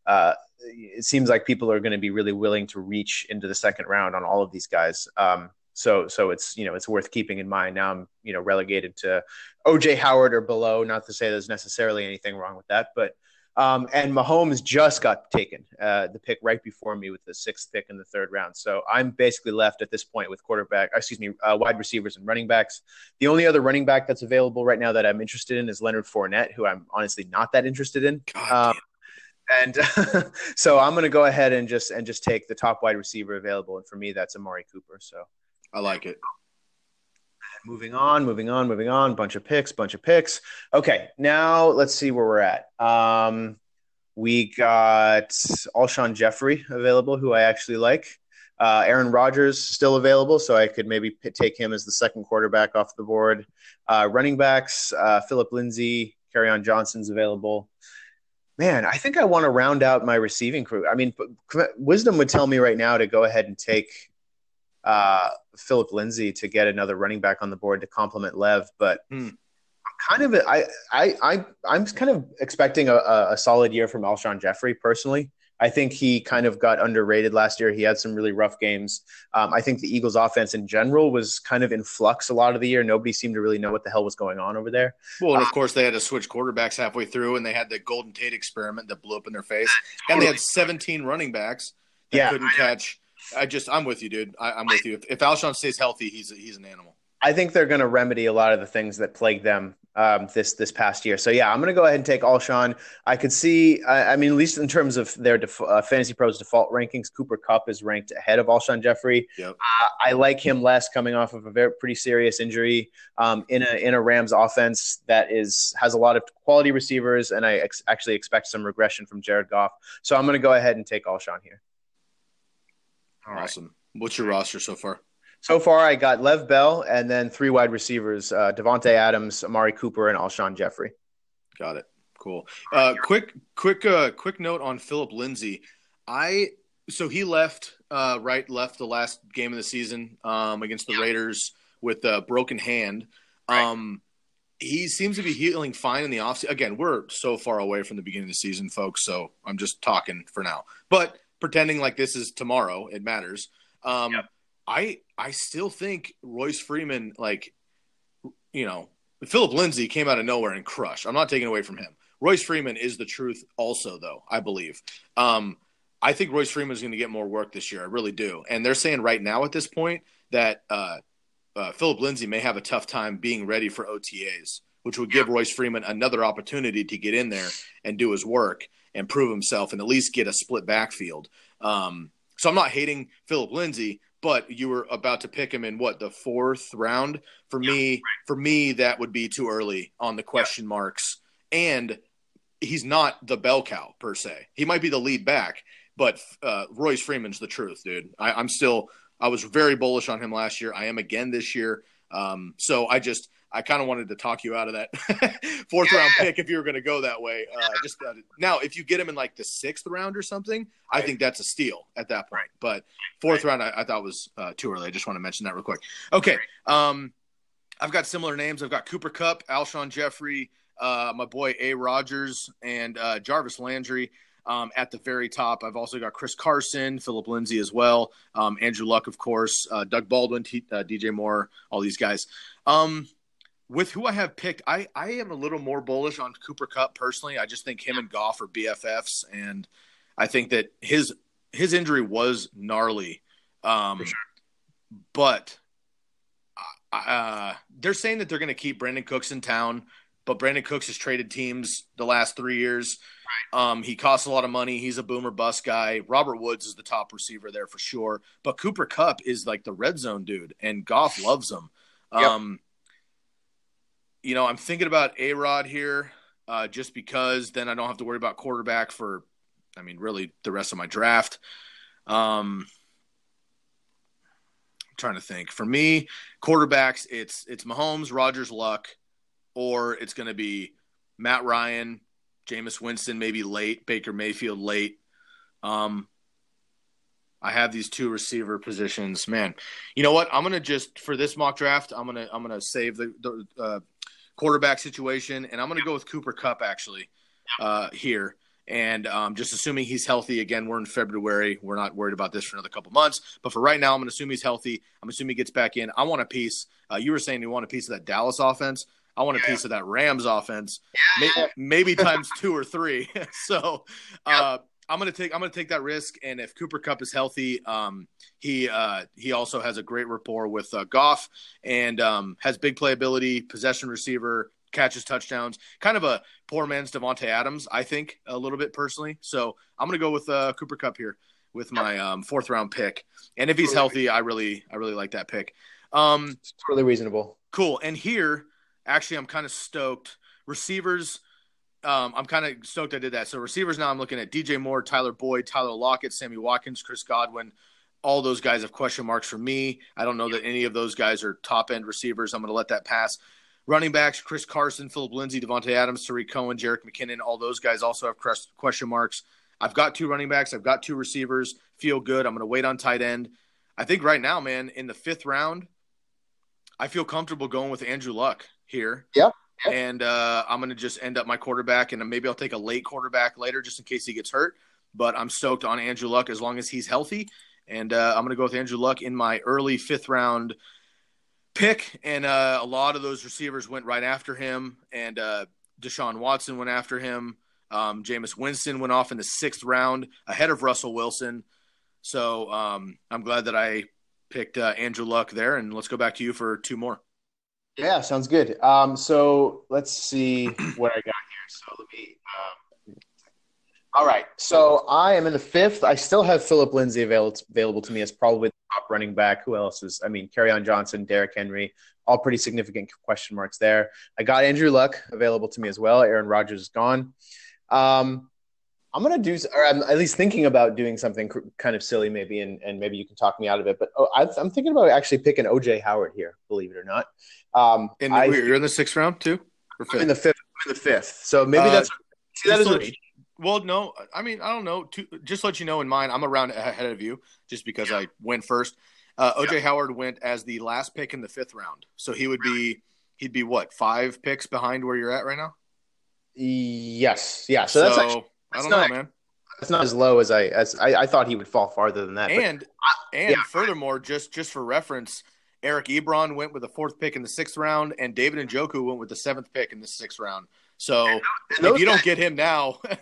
uh, it seems like people are going to be really willing to reach into the second round on all of these guys. Um, so so it's you know it's worth keeping in mind. Now I'm you know relegated to OJ Howard or below. Not to say there's necessarily anything wrong with that, but um, and Mahomes just got taken, uh, the pick right before me with the sixth pick in the third round. So I'm basically left at this point with quarterback, excuse me, uh, wide receivers and running backs. The only other running back that's available right now that I'm interested in is Leonard Fournette, who I'm honestly not that interested in. Um, and so I'm going to go ahead and just and just take the top wide receiver available, and for me, that's Amari Cooper. So I like it. Moving on, moving on, moving on. Bunch of picks, bunch of picks. Okay, now let's see where we're at. Um, we got Alshon Jeffery available, who I actually like. Uh, Aaron Rodgers still available, so I could maybe p- take him as the second quarterback off the board. Uh, running backs, uh, Philip Lindsay, Kerryon Johnson's available. Man, I think I want to round out my receiving crew. I mean, wisdom would tell me right now to go ahead and take uh, Philip Lindsay to get another running back on the board to complement Lev, but hmm. kind of I I I I'm kind of expecting a, a solid year from Alshon Jeffery personally. I think he kind of got underrated last year. He had some really rough games. Um, I think the Eagles' offense in general was kind of in flux a lot of the year. Nobody seemed to really know what the hell was going on over there. Well, and of um, course, they had to switch quarterbacks halfway through, and they had the Golden Tate experiment that blew up in their face. Totally. And they had 17 running backs that yeah. couldn't catch I just I'm with you, dude. I, am with you. If, if Alshon stays healthy, he's he's an animal. I think they're going to remedy a lot of the things that plagued them um, this this past year. So yeah, I'm going to go ahead and take Alshon. I could see. I, I mean, at least in terms of their def- uh, fantasy pros default rankings, Cooper Kupp is ranked ahead of Alshon Jeffery. Yep. Uh, I like him less coming off of a very pretty serious injury um, in a in a Rams offense that is has a lot of quality receivers, and I ex- actually expect some regression from Jared Goff. So I'm going to go ahead and take Alshon here. Awesome. Right. What's your roster so far? So far, I got Lev Bell and then three wide receivers: uh, Davante Adams, Amari Cooper, and Alshon Jeffery. Got it. Cool. Uh, quick, quick, uh, quick note on Philip Lindsay. I so he left uh, right left the last game of the season um, against the yeah. Raiders with a broken hand. Um, he seems to be healing fine in the offseason. Again, we're so far away from the beginning of the season, folks. So I'm just talking for now. But pretending like this is tomorrow, it matters. Um, yep. I I still think Royce Freeman, like, you know, Philip Lindsay came out of nowhere and crushed. I'm not taking away from him. Royce Freeman is the truth, also, though I believe. Um, I think Royce Freeman is going to get more work this year. I really do. And they're saying right now at this point that uh, uh, Philip Lindsay may have a tough time being ready for OTAs, which would give Royce Freeman another opportunity to get in there and do his work and prove himself and at least get a split backfield. Um, so I'm not hating Philip Lindsay, but you were about to pick him in what the fourth round. For yeah, me, right. for me, that would be too early on the question yeah. marks. And he's not the bell cow per se. He might be the lead back, but uh, Royce Freeman's the truth, dude. I, I'm still I was very bullish on him last year. I am again this year. Um, so I just I kind of wanted to talk you out of that fourth round pick if you were going to go that way. Uh, just uh, now, if you get him in like the sixth round or something, I think that's a steal at that point. But fourth round, I, I thought was uh, too early. I just want to mention that real quick. Okay, um, I've got similar names. I've got Cooper Kupp, Alshon Jeffery, uh, my boy A. Rodgers, and uh, Jarvis Landry. Um, at the very top, I've also got Chris Carson, Philip Lindsay as well, um, Andrew Luck, of course, uh, Doug Baldwin, T- DJ Moore, all these guys. Um, with who I have picked, I, I am a little more bullish on Cooper Kupp personally. I just think him and Goff are BFFs, and I think that his his injury was gnarly. Um, sure. But uh, they're saying that they're going to keep Brandin Cooks in town, but Brandin Cooks has traded teams the last three years. Um, he costs a lot of money. He's a boomer bust guy. Robert Woods is the top receiver there for sure. But Cooper Kupp is like the red zone dude, and Goff loves him. Yep. You know, I'm thinking about A Rod here uh, just because then I don't have to worry about quarterback for, I mean, really the rest of my draft. Um, I'm trying to think. For me, quarterbacks, it's it's Mahomes, Rodgers, Luck, or it's going to be Matt Ryan, Jameis Winston, maybe late, Baker Mayfield late. Um, I have these two receiver positions. Man, you know what? I'm gonna just for this mock draft, I'm gonna I'm gonna save the, the uh, quarterback situation, and I'm gonna go with Cooper Kupp actually uh, here. And um, just assuming he's healthy again, we're in February. We're not worried about this for another couple months. But for right now, I'm going to assume he's healthy. I'm assuming he gets back in. I want a piece. Uh, you were saying you want a piece of that Dallas offense. I want a piece of that Rams offense, May- maybe times two or three. so uh, I'm gonna take I'm gonna take that risk. And if Cooper Kupp is healthy, um, he uh, he also has a great rapport with uh, Goff and um, has big playability, possession receiver, catches touchdowns. Kind of a poor man's Davante Adams, I think, a little bit personally. So I'm gonna go with uh, Cooper Kupp here with my um, fourth round pick. And if he's healthy, I really I really like that pick. Um, It's totally reasonable. Cool. And here, actually, I'm kind of stoked. Receivers, um, I'm kind of stoked I did that. So receivers now, I'm looking at DJ Moore, Tyler Boyd, Tyler Lockett, Sammy Watkins, Chris Godwin. All those guys have question marks for me. I don't know that any of those guys are top end receivers. I'm going to let that pass. Running backs: Chris Carson, Philip Lindsay, Devontae Adams, Tarik Cohen, Jerick McKinnon. All those guys also have question marks. I've got two running backs. I've got two receivers. Feel good. I'm going to wait on tight end. I think right now, man, in the fifth round, I feel comfortable going with Andrew Luck here. Yep. And uh, I'm going to just end up my quarterback, and maybe I'll take a late quarterback later just in case he gets hurt. But I'm stoked on Andrew Luck as long as he's healthy. And uh, I'm going to go with Andrew Luck in my early fifth round pick. And uh, a lot of those receivers went right after him. And uh, Deshaun Watson went after him. Um, Jameis Winston went off in the sixth round ahead of Russell Wilson. So um, I'm glad that I picked uh, Andrew Luck there. And let's go back to you for two more. Yeah, sounds good. Um, so let's see what I got here. So let me. Um, all right. So I am in the fifth. I still have Philip Lindsay available available to me as probably the top running back. Who else is? I mean, Kerryon Johnson, Derrick Henry, all pretty significant question marks there. I got Andrew Luck available to me as well. Aaron Rodgers is gone. Um, I'm gonna do, or I'm at least thinking about doing something kind of silly, maybe, and, and maybe you can talk me out of it. But oh, I, I'm thinking about actually picking OJ Howard here, believe it or not. Um, And I- you're in the sixth round too? In the fifth. I'm in the fifth. So maybe Uh, that's see that is let a you- Well, no, I mean, I don't know. To, just let you know, in mine, I'm a round ahead of you just because I went first. Uh, OJ Howard went as the last pick in the fifth round, so he would be he'd be what five picks behind where you're at right now. yes, yeah. So, that's actually, I don't not- know, man. that's not as low as I as I, I thought he would fall farther than that. And and yeah. furthermore, just just for reference, Eric Ebron went with the fourth pick in the sixth round, and David Njoku went with the seventh pick in the sixth round. So if you don't get him now, you're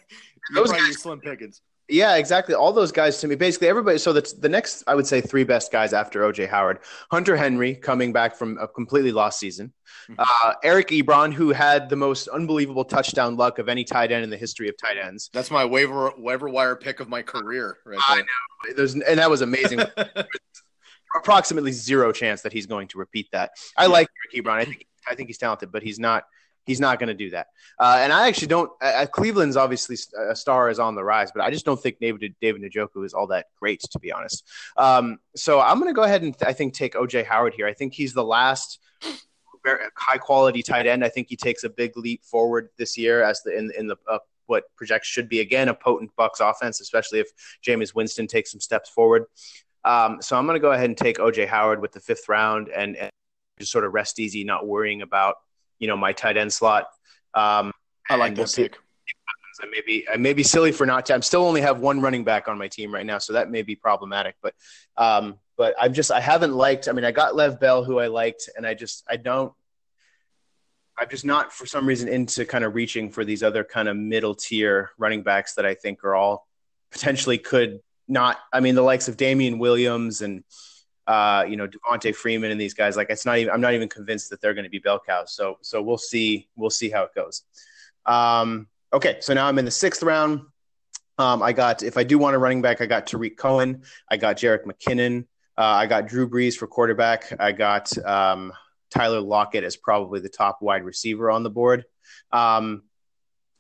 those probably guys- slim pickings. Yeah, exactly. All those guys to me, basically everybody. So that's the next, I would say, three best guys after OJ Howard: Hunter Henry, coming back from a completely lost season; Mhm. uh, Eric Ebron, who had the most unbelievable touchdown luck of any tight end in the history of tight ends. That's my waiver waiver wire pick of my career, right I there. There's, and that was amazing. Approximately zero chance that he's going to repeat that. I like Eric Ebron. I think I think he's talented, but he's not. He's not going to do that. Uh, and I actually don't. Uh, Cleveland's obviously a star is on the rise, but I just don't think David David Njoku is all that great, to be honest. Um, so I'm going to go ahead and I think take OJ Howard here. I think he's the last high quality tight end. I think he takes a big leap forward this year as the in in the uh, what projects should be again a potent Bucs offense, especially if Jameis Winston takes some steps forward. Um, so I'm going to go ahead and take OJ Howard with the fifth round and, and just sort of rest easy, not worrying about you know my tight end slot. Um, I like we'll that see. pick. I may be I may be silly for not. To, I'm still only have one running back on my team right now, so that may be problematic. But um, but I'm just I haven't liked. I mean, I got Lev Bell, who I liked, and I just I don't. I'm just not for some reason into kind of reaching for these other kind of middle tier running backs that I think are all potentially could not. I mean, the likes of Damien Williams and uh, you know Devonta Freeman and these guys. Like it's not even. I'm not even convinced that they're going to be bell cows. So so we'll see. We'll see how it goes. Um, okay, so now I'm in the sixth round. Um, I got if I do want a running back, I got Tarik Cohen. I got Jerick McKinnon. Uh, I got Drew Brees for quarterback. I got um, Tyler Lockett as probably the top wide receiver on the board. Um,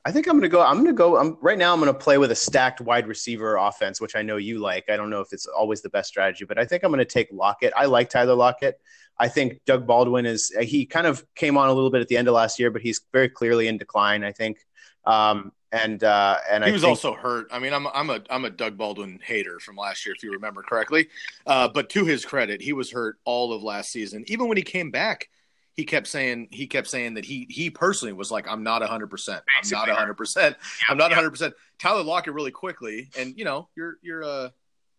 I think I'm going to go. I'm going to go. I'm right now. I'm going to play with a stacked wide receiver offense, which I know you like. I don't know if it's always the best strategy, but I think I'm going to take Lockett. I like Tyler Lockett. I think Doug Baldwin is. He kind of came on a little bit at the end of last year, but he's very clearly in decline. I think. Um, and uh, and he I was think, also hurt. I mean, I'm I'm a I'm a Doug Baldwin hater from last year, if you remember correctly. Uh, but to his credit, he was hurt all of last season. Even when he came back, he kept saying he kept saying that he he personally was like, I'm not 100. percent I'm not 100. percent I'm not 100. percent Tyler Lockett really quickly, and you know, you're you're a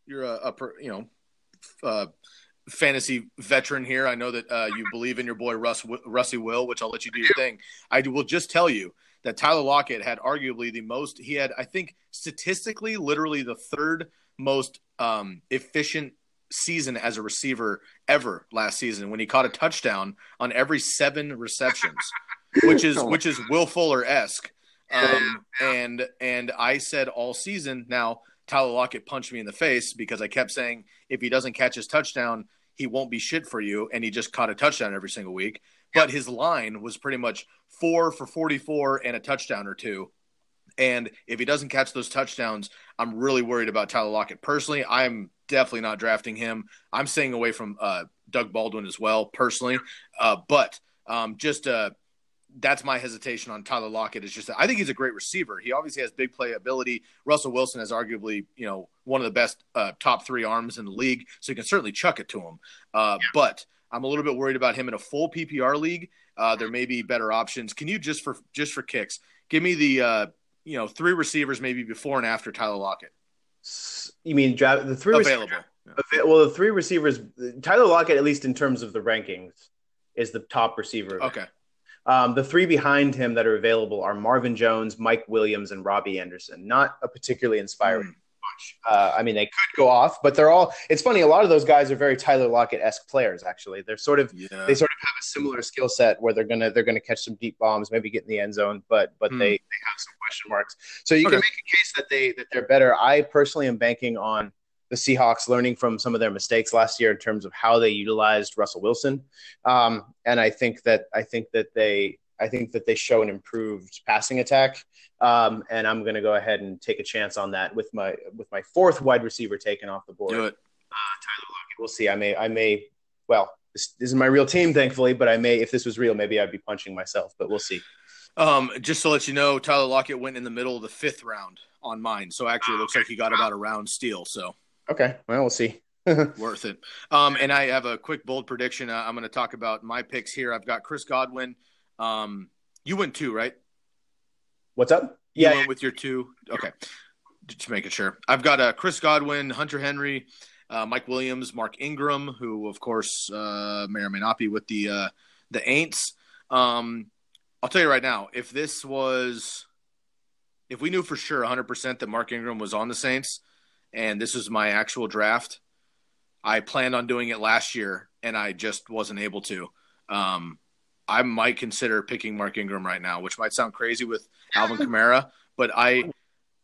you're a, a per- you know. Uh, fantasy veteran here. I know that uh, you believe in your boy Russ Russie Will, which I'll let you do your thing. I will just tell you that Tyler Lockett had arguably the most. He had, I think, statistically, literally the third most um, efficient season as a receiver ever last season when he caught a touchdown on every seven receptions, which is which is Will Fuller esque. Um, and and I said all season now. Tyler Lockett punched me in the face because I kept saying if he doesn't catch his touchdown, he won't be shit for you. And he just caught a touchdown every single week. But his line was pretty much four for 44 and a touchdown or two. And if he doesn't catch those touchdowns, I'm really worried about Tyler Lockett. Personally, I'm definitely not drafting him. I'm staying away from uh, Doug Baldwin as well, personally. Uh, but um, just uh, that's my hesitation on Tyler Lockett. Is just that I think he's a great receiver. He obviously has big play ability. Russell Wilson has arguably, you know, one of the best uh, top three arms in the league, so you can certainly chuck it to him. Uh, yeah. But I'm a little bit worried about him in a full PPR league. Uh, there may be better options. Can you just for just for kicks give me the uh, you know three receivers maybe before and after Tyler Lockett? You mean the three available? Yeah. Well, the three receivers, Tyler Lockett, at least in terms of the rankings, is the top receiver. Okay. Um, the three behind him that are available are Marvin Jones, Mike Williams, and Robby Anderson. Not a particularly inspiring mm. Bunch. Uh, I mean, they could go off, but they're all. It's funny. A lot of those guys are very Tyler Lockett esque players. Actually, they're sort of yeah. they sort of have a similar skill set where they're gonna they're gonna catch some deep bombs, maybe get in the end zone, but but mm. they they have some question marks. So you okay. can make a case that they that they're better. I personally am banking on the Seahawks learning from some of their mistakes last year in terms of how they utilized Russell Wilson. Um, and I think that I think that they I think that they show an improved passing attack. Um, and I'm going to go ahead and take a chance on that with my with my fourth wide receiver taken off the board. Do it, uh, Tyler Lockett. We'll see. I may I may well this, this is my real team, thankfully, but I may if this was real, maybe I'd be punching myself. But we'll see. Um, just to let you know, Tyler Lockett went in the middle of the fifth round on mine, so actually it looks like he got about a round steal. So Okay. Well, we'll see. Worth it. Um, and I have a quick bold prediction. Uh, I'm going to talk about my picks here. I've got Chris Godwin. Um, you went two, right? What's up? You yeah. with your two. Okay. Just making sure. I've got uh, Chris Godwin, Hunter Henry, uh, Mike Williams, Mark Ingram, who of course uh, may or may not be with the uh, the Aints. Um, I'll tell you right now, if this was, if we knew for sure 100% that Mark Ingram was on the Saints, and this was my actual draft. I planned on doing it last year, and I just wasn't able to. Um, I might consider picking Mark Ingram right now, which might sound crazy with Alvin Kamara, but I,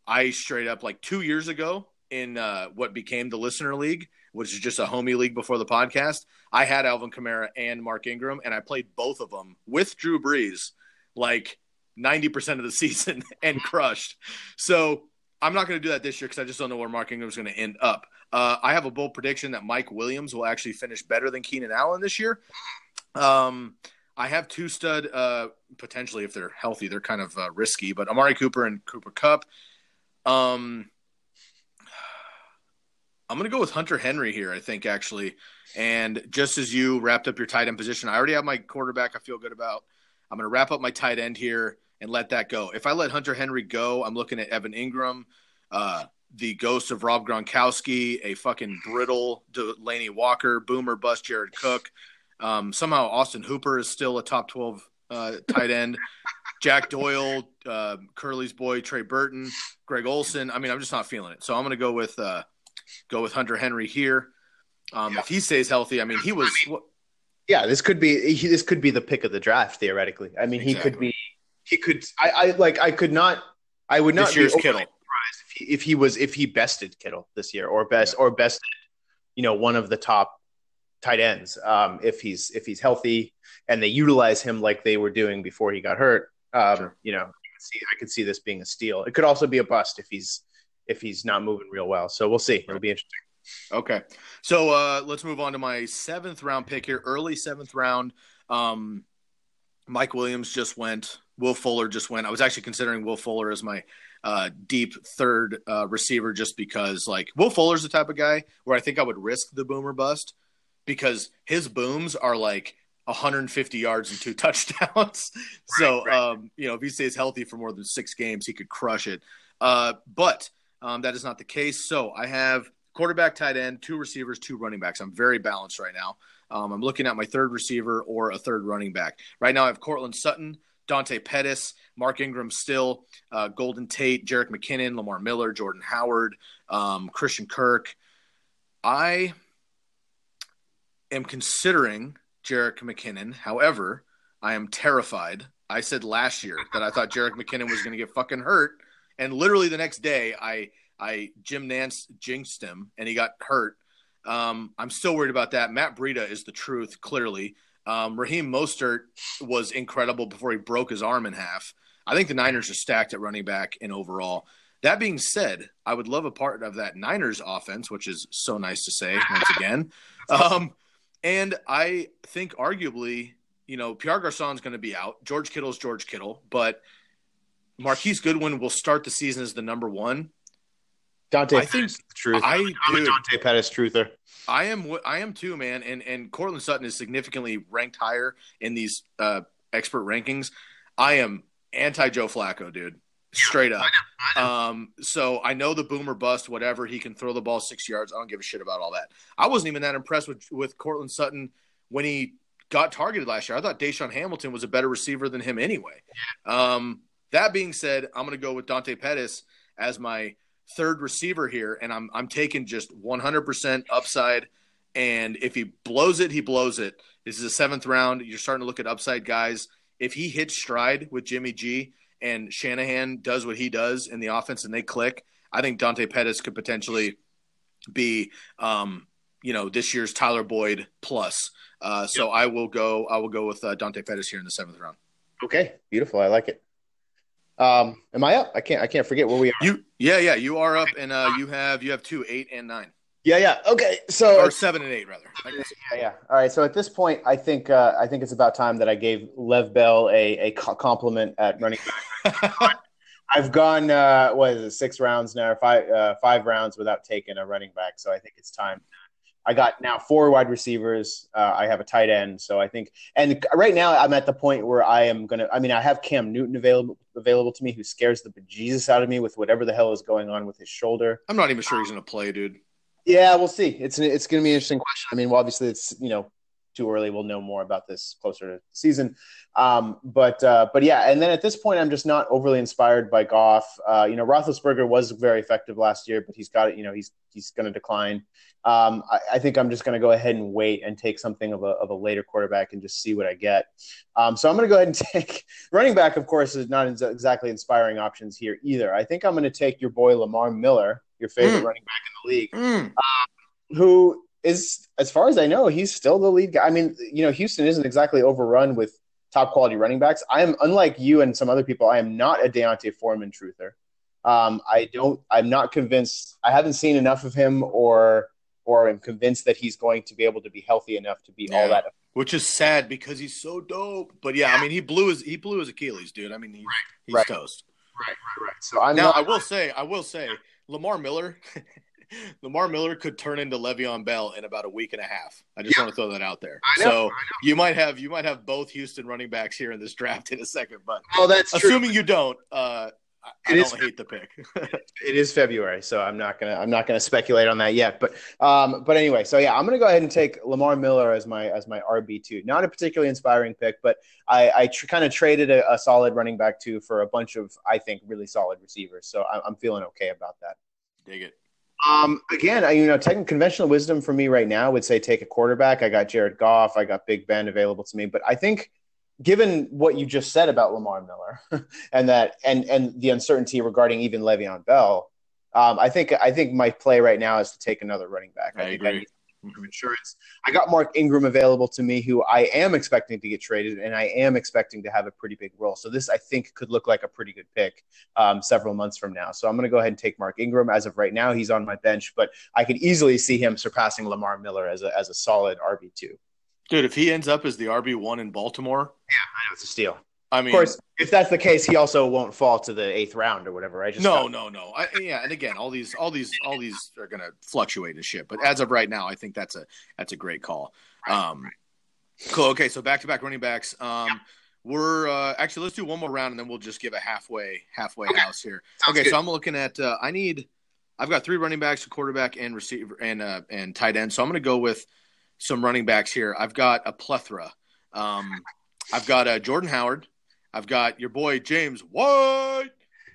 I straight up like two years ago in uh, what became the Listener League, which is just a homie league before the podcast. I had Alvin Kamara and Mark Ingram, and I played both of them with Drew Brees, like ninety percent of the season, and crushed. So I'm not going to do that this year because I just don't know where Mark Ingram is going to end up. Uh, I have a bold prediction that Mike Williams will actually finish better than Keenan Allen this year. Um, I have two stud uh, potentially if they're healthy. They're kind of uh, risky, but Amari Cooper and Cooper Kupp. Um, I'm going to go with Hunter Henry here. I think actually, and just as you wrapped up your tight end position, I already have my quarterback. I feel good about. I'm going to wrap up my tight end here and let that go. If I let Hunter Henry go, I'm looking at Evan Engram, uh, the ghost of Rob Gronkowski, a fucking brittle Delanie Walker, boomer bust Jared Cook. Um, somehow Austin Hooper is still a top 12 uh, tight end. Jack Doyle, uh, Curly's boy Trey Burton, Greg Olsen. I mean, I'm just not feeling it. So I'm going to go with uh, go with Hunter Henry here. Um, yeah. If he stays healthy, I mean, he was. I mean, yeah, this could be he, this could be the pick of the draft theoretically. I mean, exactly. he could be. He could. I, I like. I could not. I would not this year's be Kittle. If he, if he was if he bested Kittle this year or best yeah. or bested, you know, one of the top tight ends. Um, if he's if he's healthy and they utilize him like they were doing before he got hurt, um, sure. you know, see, I could see this being a steal. It could also be a bust if he's if he's not moving real well. So we'll see. It'll be interesting. Okay, so uh, let's move on to my seventh round pick here, early seventh round. Um, Mike Williams just went. Will Fuller just went. I was actually considering Will Fuller as my uh, deep third uh, receiver just because, like, Will Fuller's the type of guy where I think I would risk the boomer bust because his booms are like 150 yards and two touchdowns. Right, so, right. Um, you know, if he stays healthy for more than six games, he could crush it. Uh, but um, that is not the case. So I have quarterback, tight end, two receivers, two running backs. I'm very balanced right now. Um, I'm looking at my third receiver or a third running back. Right now, I have Courtland Sutton, Dante Pettis, Mark Ingram still, uh, Golden Tate, Jerick McKinnon, Lamar Miller, Jordan Howard, um, Christian Kirk. I am considering Jerick McKinnon. However, I am terrified. I said last year that I thought Jerick McKinnon was going to get fucking hurt, and literally the next day, I I Jim Nantz jinxed him and he got hurt. Um, I'm still worried about that. Matt Breida is the truth, clearly. Um, Raheem Mostert was incredible before he broke his arm in half. I think the Niners are stacked at running back and overall. That being said, I would love a part of that Niners offense, which is so nice to say once again. Um, and I think arguably, you know, Pierre Garcon is going to be out. George Kittle is George Kittle, but Marquise Goodwin will start the season as the number one. Dante, I think the truth. I, I'm dude, a Dante Pettis truther. I am. I am too, man. And and Courtland Sutton is significantly ranked higher in these uh, expert rankings. I am anti Joe Flacco, dude. Straight up. I know, I know. Um, so I know the boomer bust, whatever. He can throw the ball six yards. I don't give a shit about all that. I wasn't even that impressed with with Courtland Sutton when he got targeted last year. I thought DaeSean Hamilton was a better receiver than him anyway. Um, that being said, I'm going to go with Dante Pettis as my third receiver here, and I'm I'm taking just 100% upside. And if he blows it, he blows it. This is a seventh round. You're starting to look at upside guys. If he hits stride with Jimmy G, and Shanahan does what he does in the offense and they click, I think Dante Pettis could potentially be, um, you know, this year's Tyler Boyd plus. Uh, so yep. I will go. I will go with uh, Dante Pettis here in the seventh round. Okay, beautiful. I like it. Um, am I up? I can't. I can't forget where we are. You, yeah, yeah. You are up, and uh, you have you have two, eight, and nine. Yeah, yeah. Okay, so or seven and eight rather. Yeah, yeah. All right. So at this point, I think uh, I think it's about time that I gave Lev Bell a a compliment at running back. I've gone uh, what is it, six rounds now, five uh, five rounds without taking a running back. So I think it's time. I got now four wide receivers. Uh, I have a tight end. So I think, and right now I'm at the point where I am gonna. I mean, I have Cam Newton available available to me, who scares the bejesus out of me with whatever the hell is going on with his shoulder. I'm not even sure he's gonna play, dude. Yeah, we'll see. It's it's going to be an interesting question. I mean, well, obviously, it's you know too early. We'll know more about this closer to season. Um, but uh, but yeah, and then at this point, I'm just not overly inspired by Goff. Uh, you know, Roethlisberger was very effective last year, but he's got it. You know, he's he's going to decline. Um, I, I, think I'm just going to go ahead and wait and take something of a, of a later quarterback and just see what I get. Um, so I'm going to go ahead and take running back. Of course, is not exactly inspiring options here either. I think I'm going to take your boy Lamar Miller your favorite mm. running back in the league, mm. um, who is, as far as I know, he's still the lead guy. I mean, you know, Houston isn't exactly overrun with top quality running backs. I am, unlike you and some other people, I am not a D'Onta Foreman truther. Um, I don't. I'm not convinced. I haven't seen enough of him, or or am convinced that he's going to be able to be healthy enough to be yeah. all that. Which is sad because he's so dope. But yeah, yeah, I mean, he blew his he blew his Achilles, dude. I mean, he's, right. he's right. toast. Right, right, right. So I'm now. Not, I will say, I will say, Lamar Miller, Lamar Miller could turn into Le'Veon Bell in about a week and a half. I just yeah. want to throw that out there. Know, so you might have you might have both Houston running backs here in this draft in a second, but oh, that's assuming true. you don't. Uh, I, I don't hate the pick. it is February, so I'm not gonna I'm not gonna speculate on that yet. But um, but anyway, so yeah, I'm gonna go ahead and take Lamar Miller as my as my RB two. Not a particularly inspiring pick, but I, I tr- kind of traded a, a, solid running back two for a bunch of I think really solid receivers. So I, I'm feeling okay about that. Dig it. Um, again, I, you know, technical conventional wisdom for me right now would say take a quarterback. I got Jared Goff, I got Big Ben available to me, but I think given what you just said about Lamar Miller and that and and the uncertainty regarding even Le'Veon Bell, um, I think I think my play right now is to take another running back. I, think I agree. think from insurance. I got Mark Ingram available to me, who I am expecting to get traded, and I am expecting to have a pretty big role. So this, I think, could look like a pretty good pick um, several months from now. So I'm going to go ahead and take Mark Ingram. As of right now, he's on my bench, but I could easily see him surpassing Lamar Miller as a as a solid RB two. Dude, if he ends up as the RB one in Baltimore, yeah, I know it's a steal. I mean, Of course, if that's the case, he also won't fall to the eighth round or whatever. I just no, no, no. I, yeah, and again, all these, all these, all these are going to fluctuate and shit. But as of right now, I think that's a that's a great call. Um, cool. Okay, so back to back running backs. Um, we're uh, actually let's do one more round and then we'll just give a halfway halfway Okay. house here. Sounds okay, good. so I'm looking at uh, I need I've got three running backs, a quarterback, and receiver and uh, and tight end. So I'm going to go with some running backs here. I've got a plethora. Um, I've got uh, Jordan Howard. I've got your boy James White.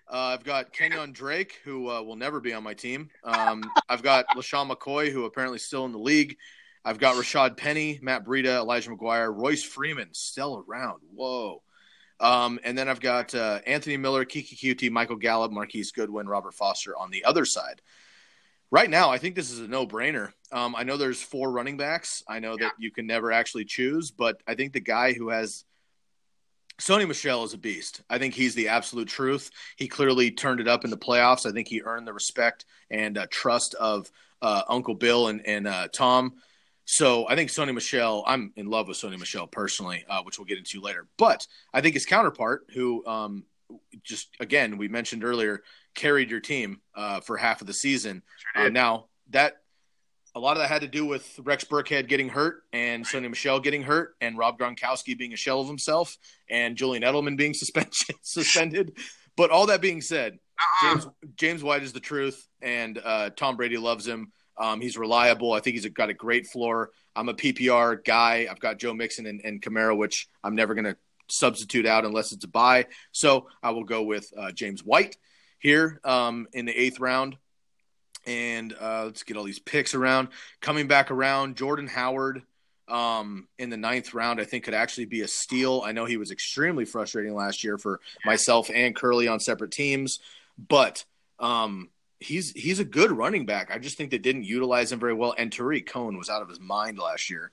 Uh, I've got Kenyan Drake, who uh, will never be on my team. Um, I've got LeSean McCoy, who apparently is still in the league. I've got Rashaad Penny, Matt Breida, Elijah McGuire, Royce Freeman, still around. Whoa. Um, and then I've got uh, Anthony Miller, Keke Coutee, Michael Gallup, Marquise Goodwin, Robert Foster on the other side. Right now, I think this is a no brainer. Um, I know there's four running backs. I know that you can never actually choose, but I think the guy who has Sony Michel is a beast. I think he's the absolute truth. He clearly turned it up in the playoffs. I think he earned the respect and uh, trust of uh, Uncle Bill and, and uh, Tom. So I think Sony Michel, I'm in love with Sony Michel personally, uh, which we'll get into later. But I think his counterpart, who um, just again we mentioned earlier, carried your team uh, for half of the season. Sure Uh, now that a lot of that had to do with Rex Burkhead getting hurt and Sony Michel getting hurt and Rob Gronkowski being a shell of himself and Julian Edelman being suspended. But all that being said, James James White is the truth, and uh, Tom Brady loves him. Um, he's reliable. I think he's got a great floor. I'm a PPR guy. I've got Joe Mixon and, and Kamara, which I'm never going to substitute out unless it's a buy. So I will go with uh, James White here um, in the eighth round. And uh, let's get all these picks around. Coming back around, Jordan Howard um, in the ninth round, I think could actually be a steal. I know he was extremely frustrating last year for myself and Curly on separate teams, but um, he's he's a good running back. I just think they didn't utilize him very well. And Tarik Cohen was out of his mind last year.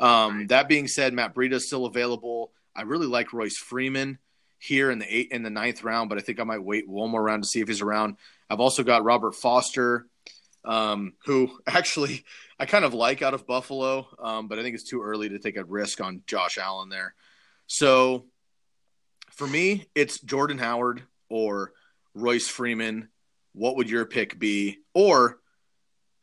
Um, That being said, Matt Breida is still available. I really like Royce Freeman here in the eight in the ninth round, but I think I might wait one more round to see if he's around. I've also got Robert Foster, um, who actually I kind of like out of Buffalo, um, but I think it's too early to take a risk on Josh Allen there. So for me, it's Jordan Howard or Royce Freeman. What would your pick be? Or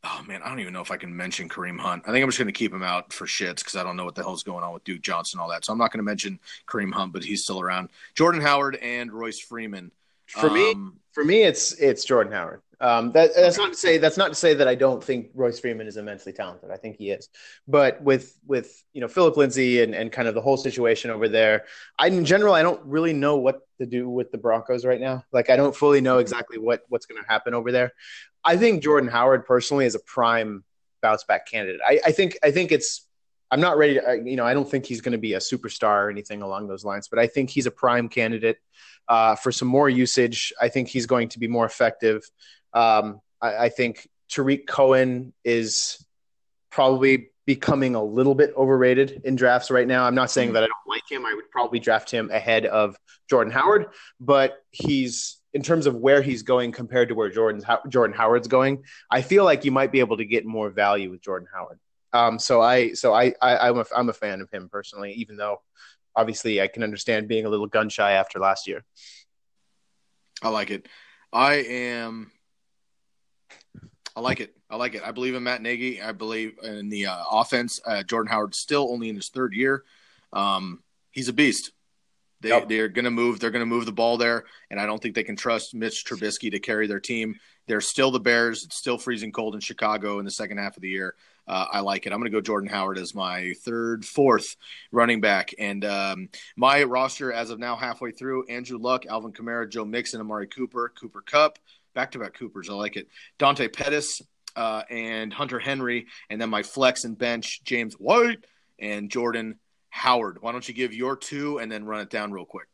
oh man, I don't even know if I can mention Kareem Hunt. I think I'm just going to keep him out for shits because I don't know what the hell's going on with Duke Johnson and all that. So I'm not going to mention Kareem Hunt, but he's still around. Jordan Howard and Royce Freeman. For me, Um, for me, it's it's Jordan Howard. Um, that, that's not to say that's not to say that I don't think Royce Freeman is immensely talented. I think he is, but with with you know Philip Lindsay and, and kind of the whole situation over there, I in general I don't really know what to do with the Broncos right now. Like I don't fully know exactly what what's going to happen over there. I think Jordan Howard personally is a prime bounce back candidate. I, I think I think it's I'm not ready to you know I don't think he's going to be a superstar or anything along those lines, but I think he's a prime candidate uh, for some more usage. I think he's going to be more effective. Um, I, I think Tarik Cohen is probably becoming a little bit overrated in drafts right now. I'm not saying that I don't like him. I would probably draft him ahead of Jordan Howard, but he's in terms of where he's going compared to where Jordan's Jordan Howard's going. I feel like you might be able to get more value with Jordan Howard. Um, so I so I, I I'm a, I'm a fan of him personally, even though obviously I can understand being a little gun shy after last year. I like it. I am. I like it. I like it. I believe in Matt Nagy. I believe in the uh, offense. Uh, Jordan Howard still only in his third year. Um, he's a beast. They Yep. they're going to move. They're going to move the ball there, and I don't think they can trust Mitch Trubisky to carry their team. They're still the Bears. It's still freezing cold in Chicago in the second half of the year. Uh, I like it. I'm going to go Jordan Howard as my third, fourth running back, and um, my roster as of now halfway through: Andrew Luck, Alvin Kamara, Joe Mixon, Amari Cooper, Cooper Kupp, back to back Coopers. I like it. Dante Pettis uh, and Hunter Henry, and then my flex and bench James White and Jordan Howard. Why don't you give your two and then run it down real quick?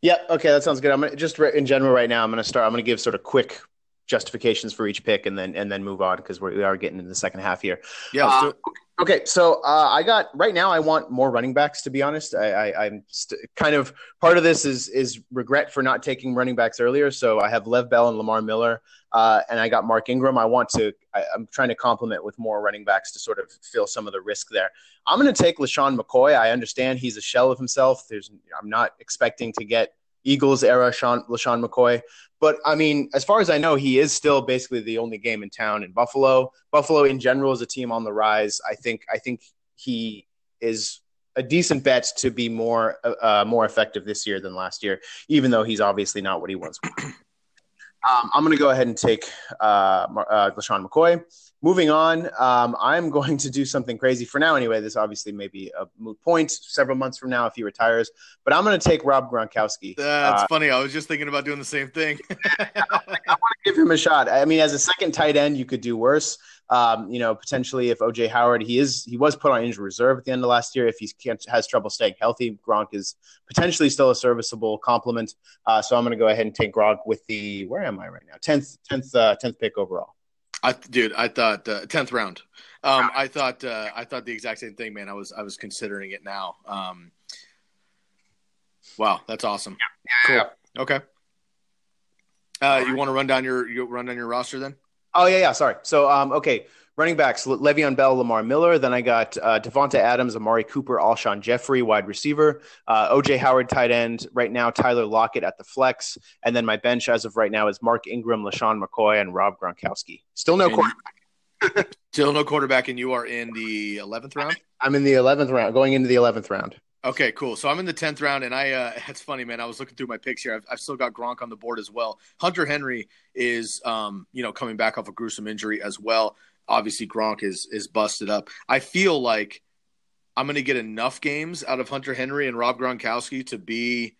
Yeah. Okay, that sounds good. I'm gonna just in general right now. I'm gonna start. I'm gonna give sort of quick justifications for each pick and then and then move on because we are getting into the second half here. Yeah. Uh, okay, so uh, I got right now. I want more running backs. To be honest, I, I, am st- kind of part of this is is regret for not taking running backs earlier. So I have Lev Bell and Lamar Miller, uh, and I got Mark Ingram. I want to. I, am trying to complement with more running backs to sort of fill some of the risk there. I'm going to take LeSean McCoy. I understand he's a shell of himself. There's I'm not expecting to get Eagles era Sean, LeSean McCoy. But I mean, as far as I know, he is still basically the only game in town in Buffalo. Buffalo in general is a team on the rise. I think I think he is a decent bet to be more uh, more effective this year than last year, even though he's obviously not what he was. Um, I'm going to go ahead and take uh, uh, LeSean McCoy. Moving on, um, I'm going to do something crazy for now. Anyway, this obviously may be a moot point several months from now if he retires, but I'm going to take Rob Gronkowski. That's uh, funny. I was just thinking about doing the same thing. I want to give him a shot. I mean, as a second tight end, you could do worse. Um, you know, potentially if OJ Howard, he is he was put on injured reserve at the end of last year. If he can't has trouble staying healthy, Gronk is potentially still a serviceable complement. Uh, so I'm going to go ahead and take Gronk with the where am I right now? Tenth, tenth, uh, tenth pick overall. I dude, I thought uh, tenth round. Um, I thought uh, I thought the exact same thing, man. I was I was considering it now. Um, wow, that's awesome. Yeah, yeah, cool. Yeah. Okay. Uh, you want to run down your you run down your roster then? Oh yeah, yeah. Sorry. So um, okay, running backs: Le'Veon Bell, Lamar Miller. Then I got uh, Davante Adams, Amari Cooper, Alshon Jeffery, wide receiver. Uh, OJ Howard, tight end. Right now, Tyler Lockett at the flex, and then my bench as of right now is Mark Ingram, LeSean McCoy, and Rob Gronkowski. Still no quarterback. Still no quarterback, and you are in the eleventh round. I'm in the eleventh round, going into the eleventh round. Okay, cool. So I'm in the tenth round, and I. Uh, it's funny, man. I was looking through my picks here. I've, I've, still got Gronk on the board as well. Hunter Henry is, um, you know, coming back off a gruesome injury as well. Obviously, Gronk is is busted up. I feel like I'm going to get enough games out of Hunter Henry and Rob Gronkowski to be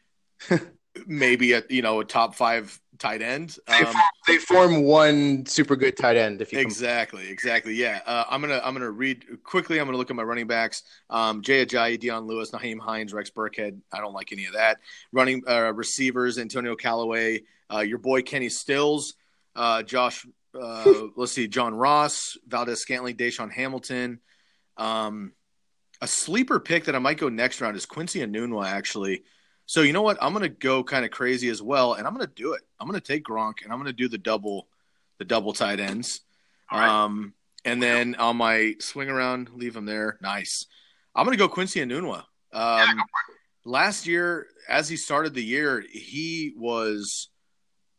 maybe a you know a top five tight end. Um, they, form, they, form, one super good tight end. If you exactly, come. exactly, yeah. Uh, I'm gonna I'm gonna read quickly. I'm gonna look at my running backs: um, Jay Ajayi, Dion Lewis, Nyheim Hines, Rex Burkhead. I don't like any of that. Running uh, receivers: Antonio Callaway, uh, your boy Kenny Stills, uh, Josh. Uh, let's see, John Ross, Valdes-Scantling, DaeSean Hamilton. Um, a sleeper pick that I might go next round is Quincy Enunwa, actually. So you know what? I'm gonna go kind of crazy as well, and I'm gonna do it. I'm gonna take Gronk, and I'm gonna do the double, the double tight ends. Right. Um, and then on my swing around, leave him there. Nice. I'm gonna go Quincy Enunwa. Um, yeah, last year, as he started the year, he was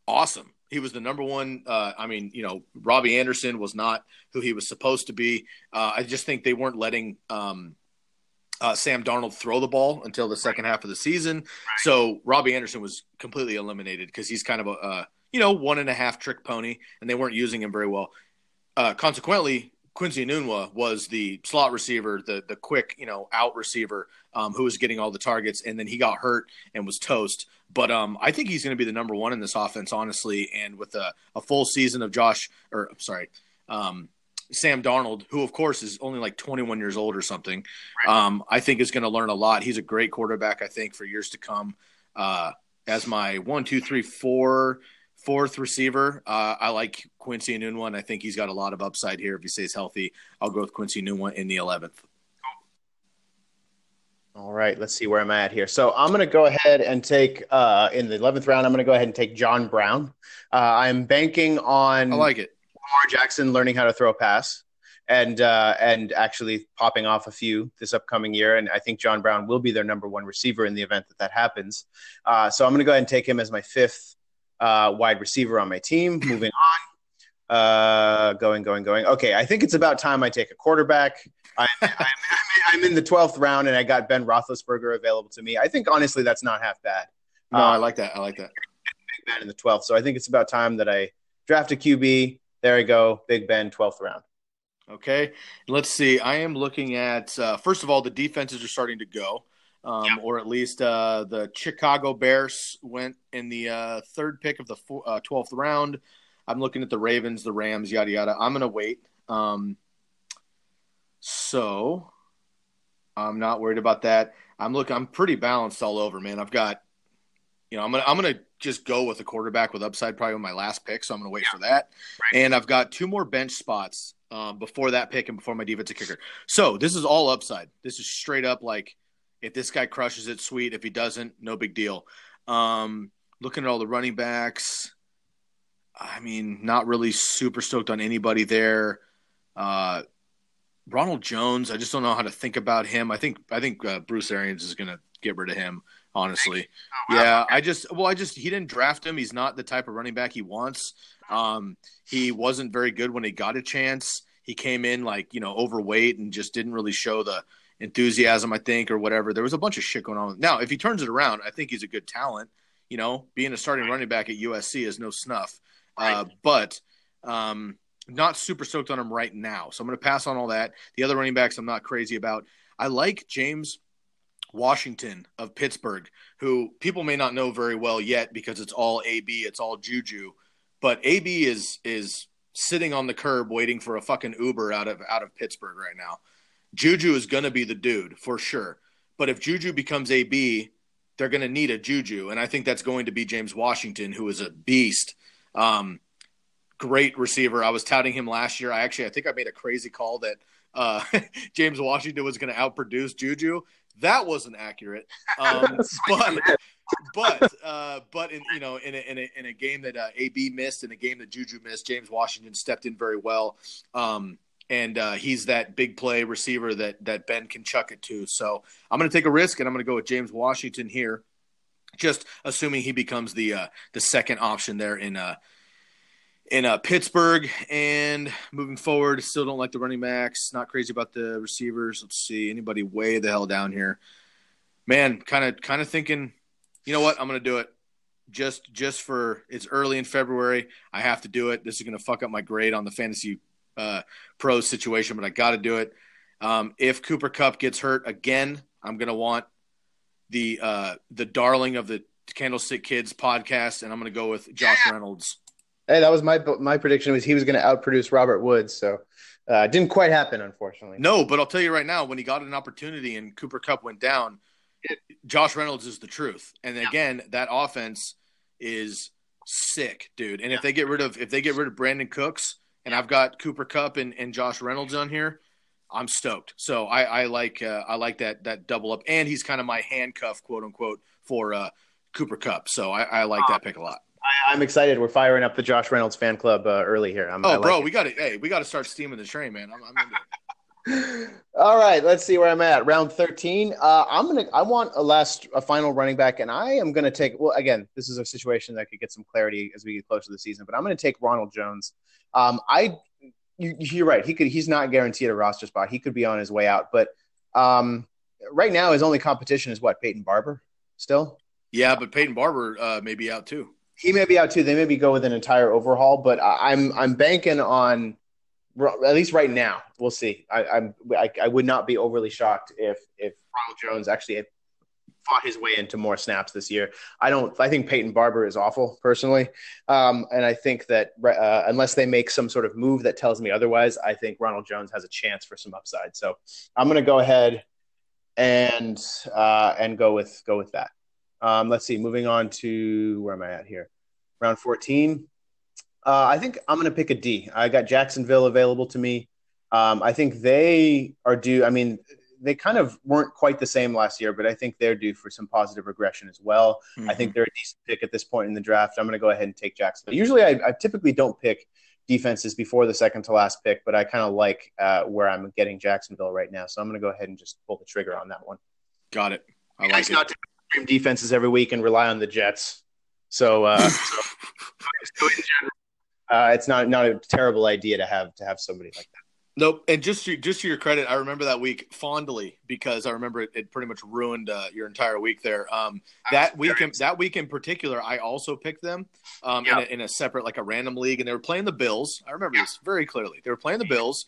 awesome. He was the number one. Uh, I mean, you know, Robby Anderson was not who he was supposed to be. Uh, I just think they weren't letting um, uh, Sam Darnold throw the ball until the second half of the season. Right. So Robby Anderson was completely eliminated because he's kind of a, uh, you know one and a half trick pony, and they weren't using him very well. Uh, consequently, Quincy Enunwa was the slot receiver, the the quick you know out receiver um, who was getting all the targets, and then he got hurt and was toast. But um, I think he's going to be the number one in this offense, honestly. And with a, a full season of Josh, or sorry, um, Sam Darnold, who of course is only like 21 years old or something, um, I think is going to learn a lot. He's a great quarterback, I think, for years to come. Uh, as my one, two, three, four, fourth receiver, uh, I like Quincy Enunwa, and I think he's got a lot of upside here if he stays healthy. I'll go with Quincy Enunwa in the 11th. All right, let's see where I'm at here. So I'm going to go ahead and take uh, in the 11th round. I'm going to go ahead and take John Brown. Uh, I'm banking on. I like it. Lamar Jackson learning how to throw a pass and uh, and actually popping off a few this upcoming year. And I think John Brown will be their number one receiver in the event that that happens. Uh, so I'm going to go ahead and take him as my fifth uh, wide receiver on my team. Moving on, uh, going, going, going. Okay, I think it's about time I take a quarterback. I'm, I'm, I'm, in the 12th round and I got Ben Roethlisberger available to me. I think honestly that's not half bad. No, I like that. I like that. Big Ben in the 12th. So I think it's about time that I draft a QB there we go. Big Ben, 12th round. Okay. Let's see. I am looking at, uh, first of all, the defenses are starting to go, um, yeah. or at least uh, the Chicago Bears went in the uh, third pick of the four, 12th uh, round. I'm looking at the Ravens, the Rams, yada yada. I'm gonna wait. Um, so I'm not worried about that. I'm looking. I'm pretty balanced all over, man. I've got, you know, I'm gonna I'm gonna just go with a quarterback with upside, probably with my last pick. So I'm gonna wait yeah. for that. Right. And I've got two more bench spots um, before that pick and before my defensive kicker. So this is all upside. This is straight up like if this guy crushes it, sweet. If he doesn't, no big deal. Um, looking at all the running backs, I mean, not really super stoked on anybody there. Uh, Ronald Jones, I just don't know how to think about him. I think I think uh, Bruce Arians is going to get rid of him. Honestly, oh, wow. yeah. I just well, I just he didn't draft him. He's not the type of running back he wants. Um, he wasn't very good when he got a chance. He came in like you know overweight and just didn't really show the enthusiasm. I think or whatever. There was a bunch of shit going on. Now, if he turns it around, I think he's a good talent. You know, being a starting running back at USC is no snuff. Uh, but um, not super stoked on him right now. So I'm going to pass on all that. The other running backs I'm not crazy about. I like James Washington of Pittsburgh, who people may not know very well yet because it's all AB, it's all Juju, but AB is is sitting on the curb waiting for a fucking Uber out of out of Pittsburgh right now. Juju is going to be the dude for sure. But if Juju becomes AB, they're going to need a Juju, and I think that's going to be James Washington, who is a beast. Um, great receiver. I was touting him last year. I actually, I think I made a crazy call that uh, James Washington was going to outproduce Juju. That wasn't accurate, um, but but uh, but in you know in a, in a, in a game that uh, AB missed, in a game that Juju missed, James Washington stepped in very well, um, and uh, he's that big play receiver that that Ben can chuck it to. So I'm going to take a risk, and I'm going to go with James Washington here, just assuming he becomes the uh, the second option there in uh, in uh, Pittsburgh. And moving forward, still don't like the running backs. Not crazy about the receivers. Let's see anybody way the hell down here. Man, kind of kind of thinking, you know what? I'm gonna do it. Just just for it's early in February. I have to do it. This is gonna fuck up my grade on the fantasy uh, pro situation, but I got to do it. Um, if Cooper Kupp gets hurt again, I'm gonna want the uh, the darling of the Candlestick Kids podcast, and I'm gonna go with Josh Reynolds. Hey, that was my my prediction was he was going to outproduce Robert Woods. So uh, didn't quite happen, unfortunately. No, but I'll tell you right now, when he got an opportunity and Cooper Kupp went down, Josh Reynolds is the truth. And again, that offense is sick, dude. And yeah. if they get rid of if they get rid of Brandin Cooks and I've got Cooper Kupp and, and Josh Reynolds on here, I'm stoked. So I, I like uh, I like that that double up, and he's kind of my handcuff, quote unquote, for uh, Cooper Kupp. So I, I like that pick a lot. I, am excited. We're firing up the Josh Reynolds fan club uh, early here. I'm, oh, like bro, it. we got to hey, we got to start steaming the train, man. I'm, I'm All right, let's see where I'm at. Round 13. Uh, I'm gonna. I want a last, a final running back, and I am gonna take. Well, again, this is a situation that could get some clarity as we get closer to the season, but I'm gonna take Ronald Jones. Um, I, you, are right. He could. He's not guaranteed a roster spot. He could be on his way out, but um, right now his only competition is what Peyton Barber. Still. Yeah, but Peyton Barber uh, may be out too he may be out too. They maybe go with an entire overhaul, but I'm I'm banking on at least right now. We'll see. I, I'm I, I would not be overly shocked if if Ronald Jones actually fought his way into more snaps this year. I don't. I think Peyton Barber is awful personally, um, and I think that uh, unless they make some sort of move that tells me otherwise, I think Ronald Jones has a chance for some upside. So I'm going to go ahead and uh, and go with go with that. Um, let's see. Moving on to where am I at here? Round 14. Uh, I think I'm going to pick a D. I got Jacksonville available to me. Um, I think they are due. I mean, they kind of weren't quite the same last year, but I think they're due for some positive regression as well. Mm-hmm. I think mm-hmm. they're a decent pick at this point in the draft. I'm going to go ahead and take Jacksonville. Usually, I, I typically don't pick defenses before the second to last pick, but I kind of like uh, where I'm getting Jacksonville right now. So I'm going to go ahead and just pull the trigger on that one. Got it. I like it's it. not to defenses every week and rely on the Jets. So, uh, so, so in general, uh, it's not not a terrible idea to have to have somebody like that. Nope. And just to, just to your credit, I remember that week fondly because I remember it, it pretty much ruined uh, your entire week there. Um, that week, in, that week in particular, I also picked them um, in, a, in, a, separate, like a random league, and they were playing the Bills. I remember this very clearly. They were playing the Bills,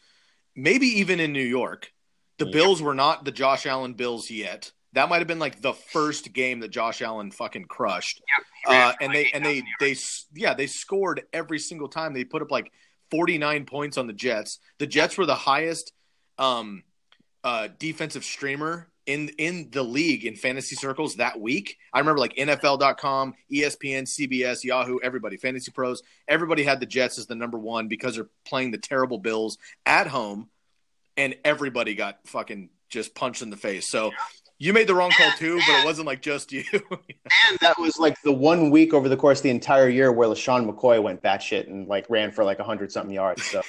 maybe even in New York. The Bills were not the Josh Allen Bills yet That might have been like the first game that Josh Allen fucking crushed. Yep. Uh, and they and they they yeah they scored every single time. They put up like 49 points on the Jets. The Jets were the highest um, uh, defensive streamer in in the league in fantasy circles that week. I remember like NFL.com, ESPN, CBS, Yahoo, everybody, Fantasy Pros, everybody had the Jets as the number one because they're playing the terrible Bills at home, and everybody got fucking just punched in the face. So. You made the wrong call too, but it wasn't like just you. and that was like the one week over the course of the entire year where LeSean McCoy went batshit and like ran for like a hundred something yards. So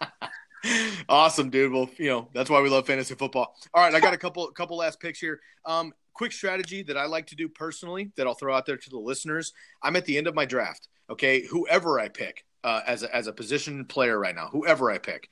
awesome, dude. Well, you know that's why we love fantasy football. All right, I got a couple couple last picks here. Um, quick strategy that I like to do personally that I'll throw out there to the listeners. I'm at the end of my draft. Okay, whoever I pick uh, as a, as a position player right now, whoever I pick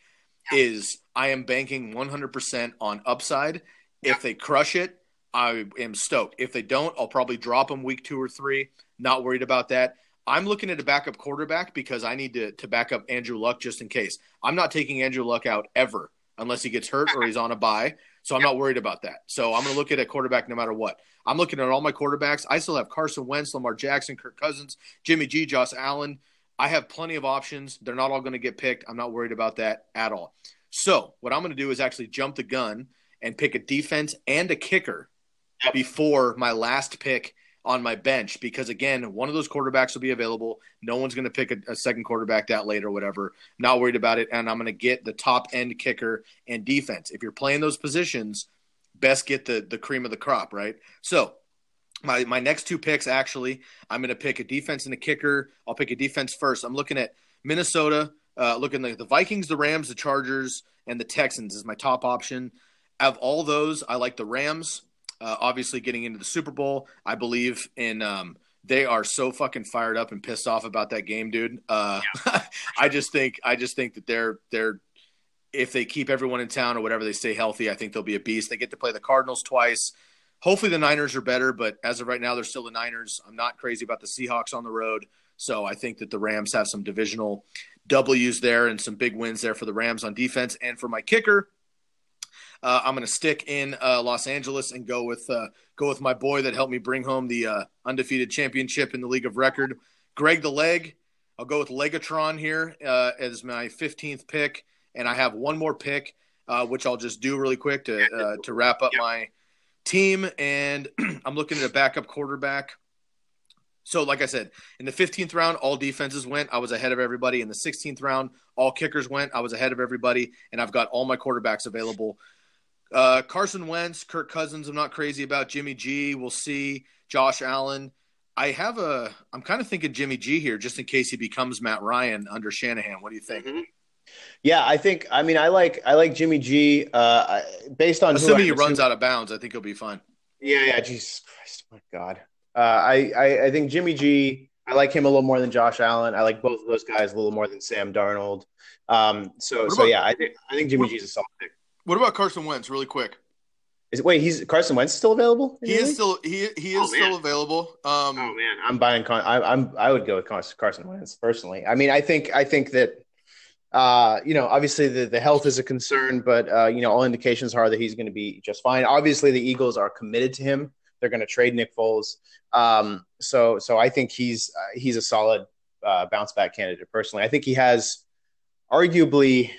is I am banking 100% on upside. If they crush it, I am stoked. If they don't, I'll probably drop them week two or three. Not worried about that. I'm looking at a backup quarterback because I need to to back up Andrew Luck just in case. I'm not taking Andrew Luck out ever unless he gets hurt or he's on a bye. So I'm not worried about that. So I'm going to look at a quarterback no matter what. I'm looking at all my quarterbacks. I still have Carson Wentz, Lamar Jackson, Kirk Cousins, Jimmy G, Josh Allen. I have plenty of options. They're not all going to get picked. I'm not worried about that at all. So what I'm going to do is actually jump the gun and pick a defense and a kicker before my last pick on my bench because again, one of those quarterbacks will be available. No one's going to pick a, a, second quarterback that late or whatever. Not worried about it, and I'm going to get the top end kicker and defense. If you're playing those positions, best get the the cream of the crop, right? So. My, my next two picks actually, I'm going to pick a defense and a kicker. I'll pick a defense first. I'm looking at Minnesota, uh, looking at the Vikings, the Rams, the Chargers, and the Texans is my top option. Of all those, I like the Rams uh, obviously getting into the Super Bowl. I believe in. Um, they are so fucking fired up and pissed off about that game, dude. Uh, yeah. I just think I just think that they're they're if they keep everyone in town or whatever they stay healthy, I think they'll be a beast. They get to play the Cardinals twice. Hopefully the Niners are better, but as of right now, they're still the Niners. I'm not crazy about the Seahawks on the road, so I think that the Rams have some divisional W's there and some big wins there for the Rams on defense. And for my kicker, uh, I'm going to stick in uh, Los Angeles and go with uh, go with my boy that helped me bring home the uh, undefeated championship in the league of record, Greg the Leg. I'll go with Legatron here uh, as my 15th pick, and I have one more pick, uh, which I'll just do really quick to to wrap up my team. And I'm looking at a backup quarterback. So, like I said, in the 15th round, all defenses went. I was ahead of everybody. In the 16th round, all kickers went. I was ahead of everybody, and I've got all my quarterbacks available. Uh, Carson Wentz, Kirk Cousins. I'm not crazy about Jimmy G. We'll see. Josh Allen. I have a. I'm kind of thinking Jimmy G here, just in case he becomes Matt Ryan under Shanahan. What do you think? Mm-hmm. Yeah, I think. I mean, I like. I like Jimmy G. Uh, based on assuming he runs out of bounds, I think he'll be fine. Yeah, yeah. Jesus Christ, my God. Uh, I, I, I think Jimmy G. I like him a little more than Josh Allen. I like both of those guys a little more than Sam Darnold. Um, so, about, so yeah, I think I think Jimmy G is a solid pick. What about Carson Wentz, really quick? Is it, wait, he's Carson Wentz still available? He is still he he is oh, still available. Um, oh man, I'm buying. I, I'm I would go with Carson Wentz personally. I mean, I think I think that uh, you know, obviously the, the health is a concern, but uh, you know, all indications are that he's going to be just fine. Obviously, the Eagles are committed to him. They're going to trade Nick Foles. Um, so so I think he's uh, he's a solid uh, bounce back candidate personally. I think he has arguably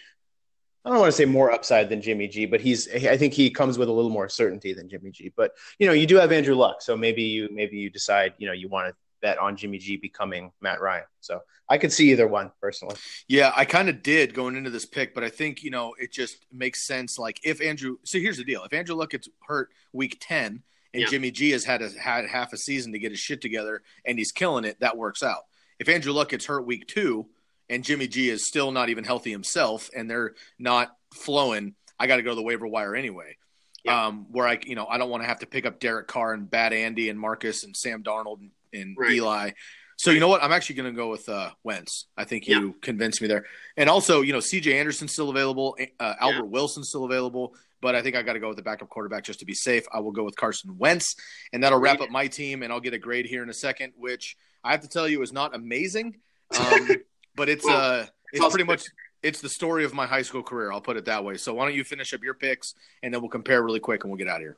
I don't want to say more upside than Jimmy G, but he's I think he comes with a little more certainty than Jimmy G. But you know, you do have Andrew Luck, so maybe you maybe you decide, you know, you want to bet on Jimmy G becoming Matt Ryan. So I could see either one personally. Yeah, I kind of did going into this pick, but I think, you know, it just makes sense. Like if Andrew so here's the deal. If Andrew Luck gets hurt week ten and yeah. Jimmy G has had a, had half a season to get his shit together and he's killing it, that works out. If Andrew Luck gets hurt week two and Jimmy G is still not even healthy himself, and they're not flowing, I got to go to the waiver wire anyway. Yeah. Um, where I, you know, I don't want to have to pick up Derek Carr and Bad Andy and Marcus and Sam Darnold and, and right. Eli. So you know what? I'm actually going to go with uh, Wentz. I think you yeah. convinced me there. And also, you know, C.J. Anderson's still available. Uh, Albert yeah. Wilson's still available. But I think I got to go with the backup quarterback just to be safe. I will go with Carson Wentz, and that'll wrap up my team. And I'll get a grade here in a second, which I have to tell you is not amazing. Um, but it's well, uh it's, pretty much it's the story of my high school career. I'll put it that way. So why don't you finish up your picks and then we'll compare really quick and we'll get out of here.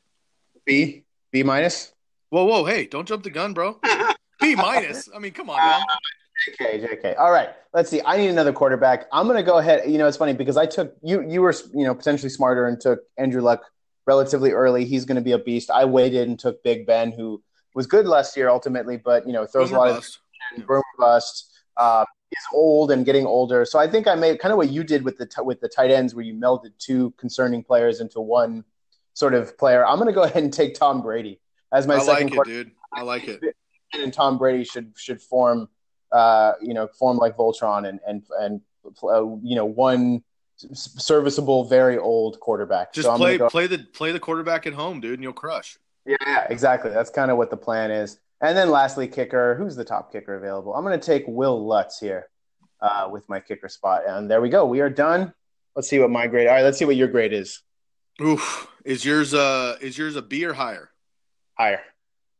B B minus. Whoa, whoa, hey, don't jump the gun, bro. B minus. I mean, come on, man. JK, JK. All right, let's see. I need another quarterback. I'm going to go ahead. You know, it's funny because I took you. You were, you know, potentially smarter and took Andrew Luck relatively early. He's going to be a beast. I waited and took Big Ben, who was good last year ultimately, but you know, throws Boomer a lot bust. of Boomer bust. Uh, is old and getting older. So I think I made kind of what you did with the t- with the tight ends, where you melded two concerning players into one sort of player. I'm going to go ahead and take Tom Brady as my I second. I like it, dude. I like it. And Tom Brady should should form, uh, you know, form like Voltron and and and uh, you know one serviceable, very old quarterback. Just so play go- play the play the quarterback at home, dude, and you'll crush. Yeah, exactly. That's kind of what the plan is. And then lastly, kicker. Who's the top kicker available? I'm going to take Wil Lutz here uh, with my kicker spot. And there we go. We are done. Let's see what my grade. All right, let's see what your grade is. Oof. Is yours uh is yours a B or higher? Higher.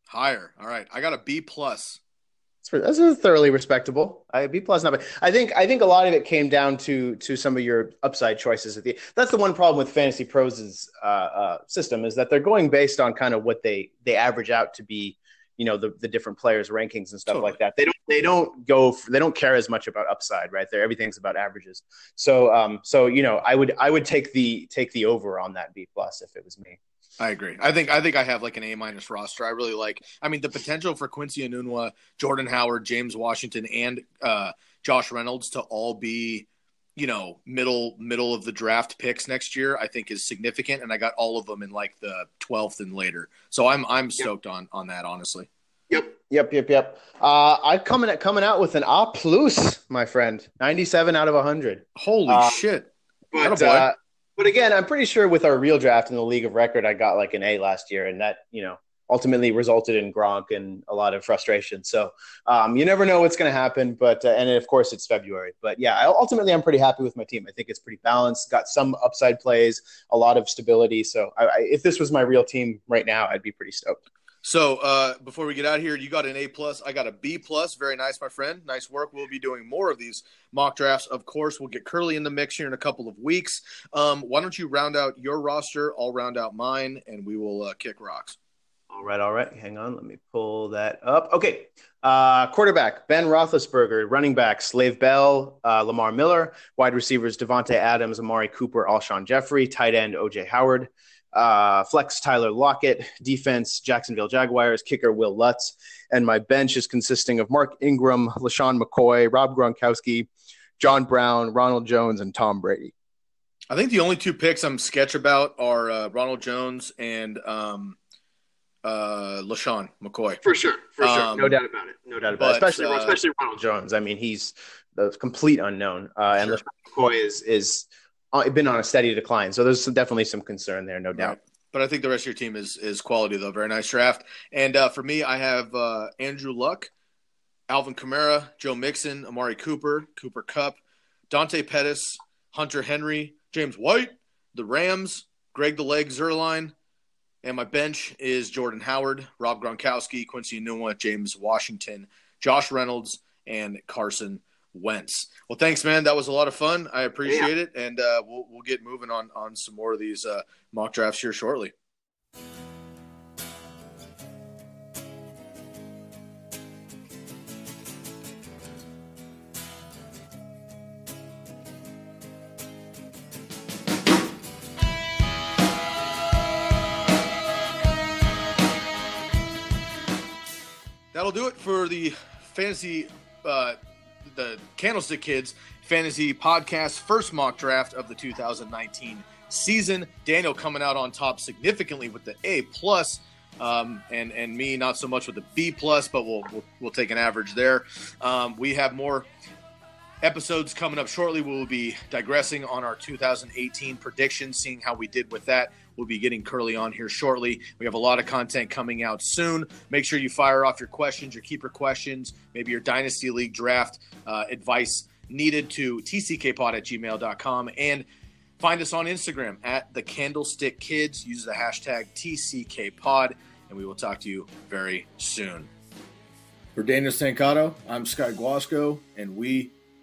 Higher. All right. I got a B plus. This is thoroughly respectable. I B plus not bad. I think I think a lot of it came down to to some of your upside choices. At the that's the one problem with Fantasy Pros' uh, uh, system is that they're going based on kind of what they they average out to be you know the, the different players rankings and stuff totally. like that they don't they don't go for, they don't care as much about upside right there everything's about averages so um so you know i would i would take the take the over on that b plus if it was me I agree. I think I think I have like an A minus roster. I really like. I mean, the potential for Quincy Enunwa, Jordan Howard, James Washington, and uh, Josh Reynolds to all be you know middle middle of the draft picks next year i think is significant and i got all of them in like the 12th and later. So i'm i'm stoked yep. on on that honestly. Yep. Yep yep yep. Uh i'm coming at coming out with an a plus my friend. 97 out of 100 holy uh, shit. but, uh, but again i'm pretty sure with our real draft in the league of record i got like an a last year and that you know ultimately resulted in Gronk and a lot of frustration. So um, you never know what's going to happen. But uh, and of course it's February. But yeah, I, ultimately I'm pretty happy with my team. I think it's pretty balanced. Got some upside plays, a lot of stability. So I, I, if this was my real team right now, I'd be pretty stoked. So uh, before we get out here, you got an A plus. I got a B plus. Very nice, my friend. Nice work. We'll be doing more of these mock drafts. Of course, we'll get Curly in the mix here in a couple of weeks. Um, why don't you round out your roster? I'll round out mine, and we will uh, kick rocks. All right, all right. Hang on. Let me pull that up. Okay. Uh, quarterback, Ben Roethlisberger. Running back, Lev Bell, uh, Lamar Miller. Wide receivers, Davante Adams, Amari Cooper, Alshon Jeffery. Tight end, OJ Howard. Uh, flex, Tyler Lockett. Defense, Jacksonville Jaguars. Kicker, Wil Lutz. And my bench is consisting of Mark Ingram, LeSean McCoy, Rob Gronkowski, John Brown, Ronald Jones, and Tom Brady. I think the only two picks I'm sketch about are uh, Ronald Jones and um, – uh, LeSean McCoy. For sure, for sure, um, no doubt about it, no doubt about but, it. Especially, uh, especially Ronald Jones. I mean, he's the complete unknown, uh, and sure. LeSean McCoy is is uh, been on a steady decline. So there's definitely some concern there, no doubt. But I think the rest of your team is is quality though. Very nice draft. And uh, for me, I have uh, Andrew Luck, Alvin Kamara, Joe Mixon, Amari Cooper, Cooper Kupp, Dante Pettis, Hunter Henry, James White, the Rams, Greg the Leg Zuerlein, and my bench is Jordan Howard, Rob Gronkowski, Quincy Enunwa, James Washington, Josh Reynolds, and Carson Wentz. Well, thanks, man. That was a lot of fun. I appreciate yeah. it, and uh, we'll we'll get moving on on some more of these uh, mock drafts here shortly. That'll do it for the fantasy, uh, the Candlestick Kids fantasy podcast first mock draft of the 2019 season. Daniel coming out on top significantly with the A plus. Um, and and me not so much with the B plus, but we'll, we'll, we'll take an average there. Um, we have more episodes coming up shortly. We'll be digressing on our 2018 predictions, seeing how we did with that. We'll be getting Curly on here shortly. We have a lot of content coming out soon. Make sure you fire off your questions, your keeper questions, maybe your Dynasty League draft uh, advice needed to tckpod at gmail.com and find us on Instagram at the Candlestick Kids. Use the hashtag TCKPod, and we will talk to you very soon. For Daniel Stancato, I'm Scott Guasco, and we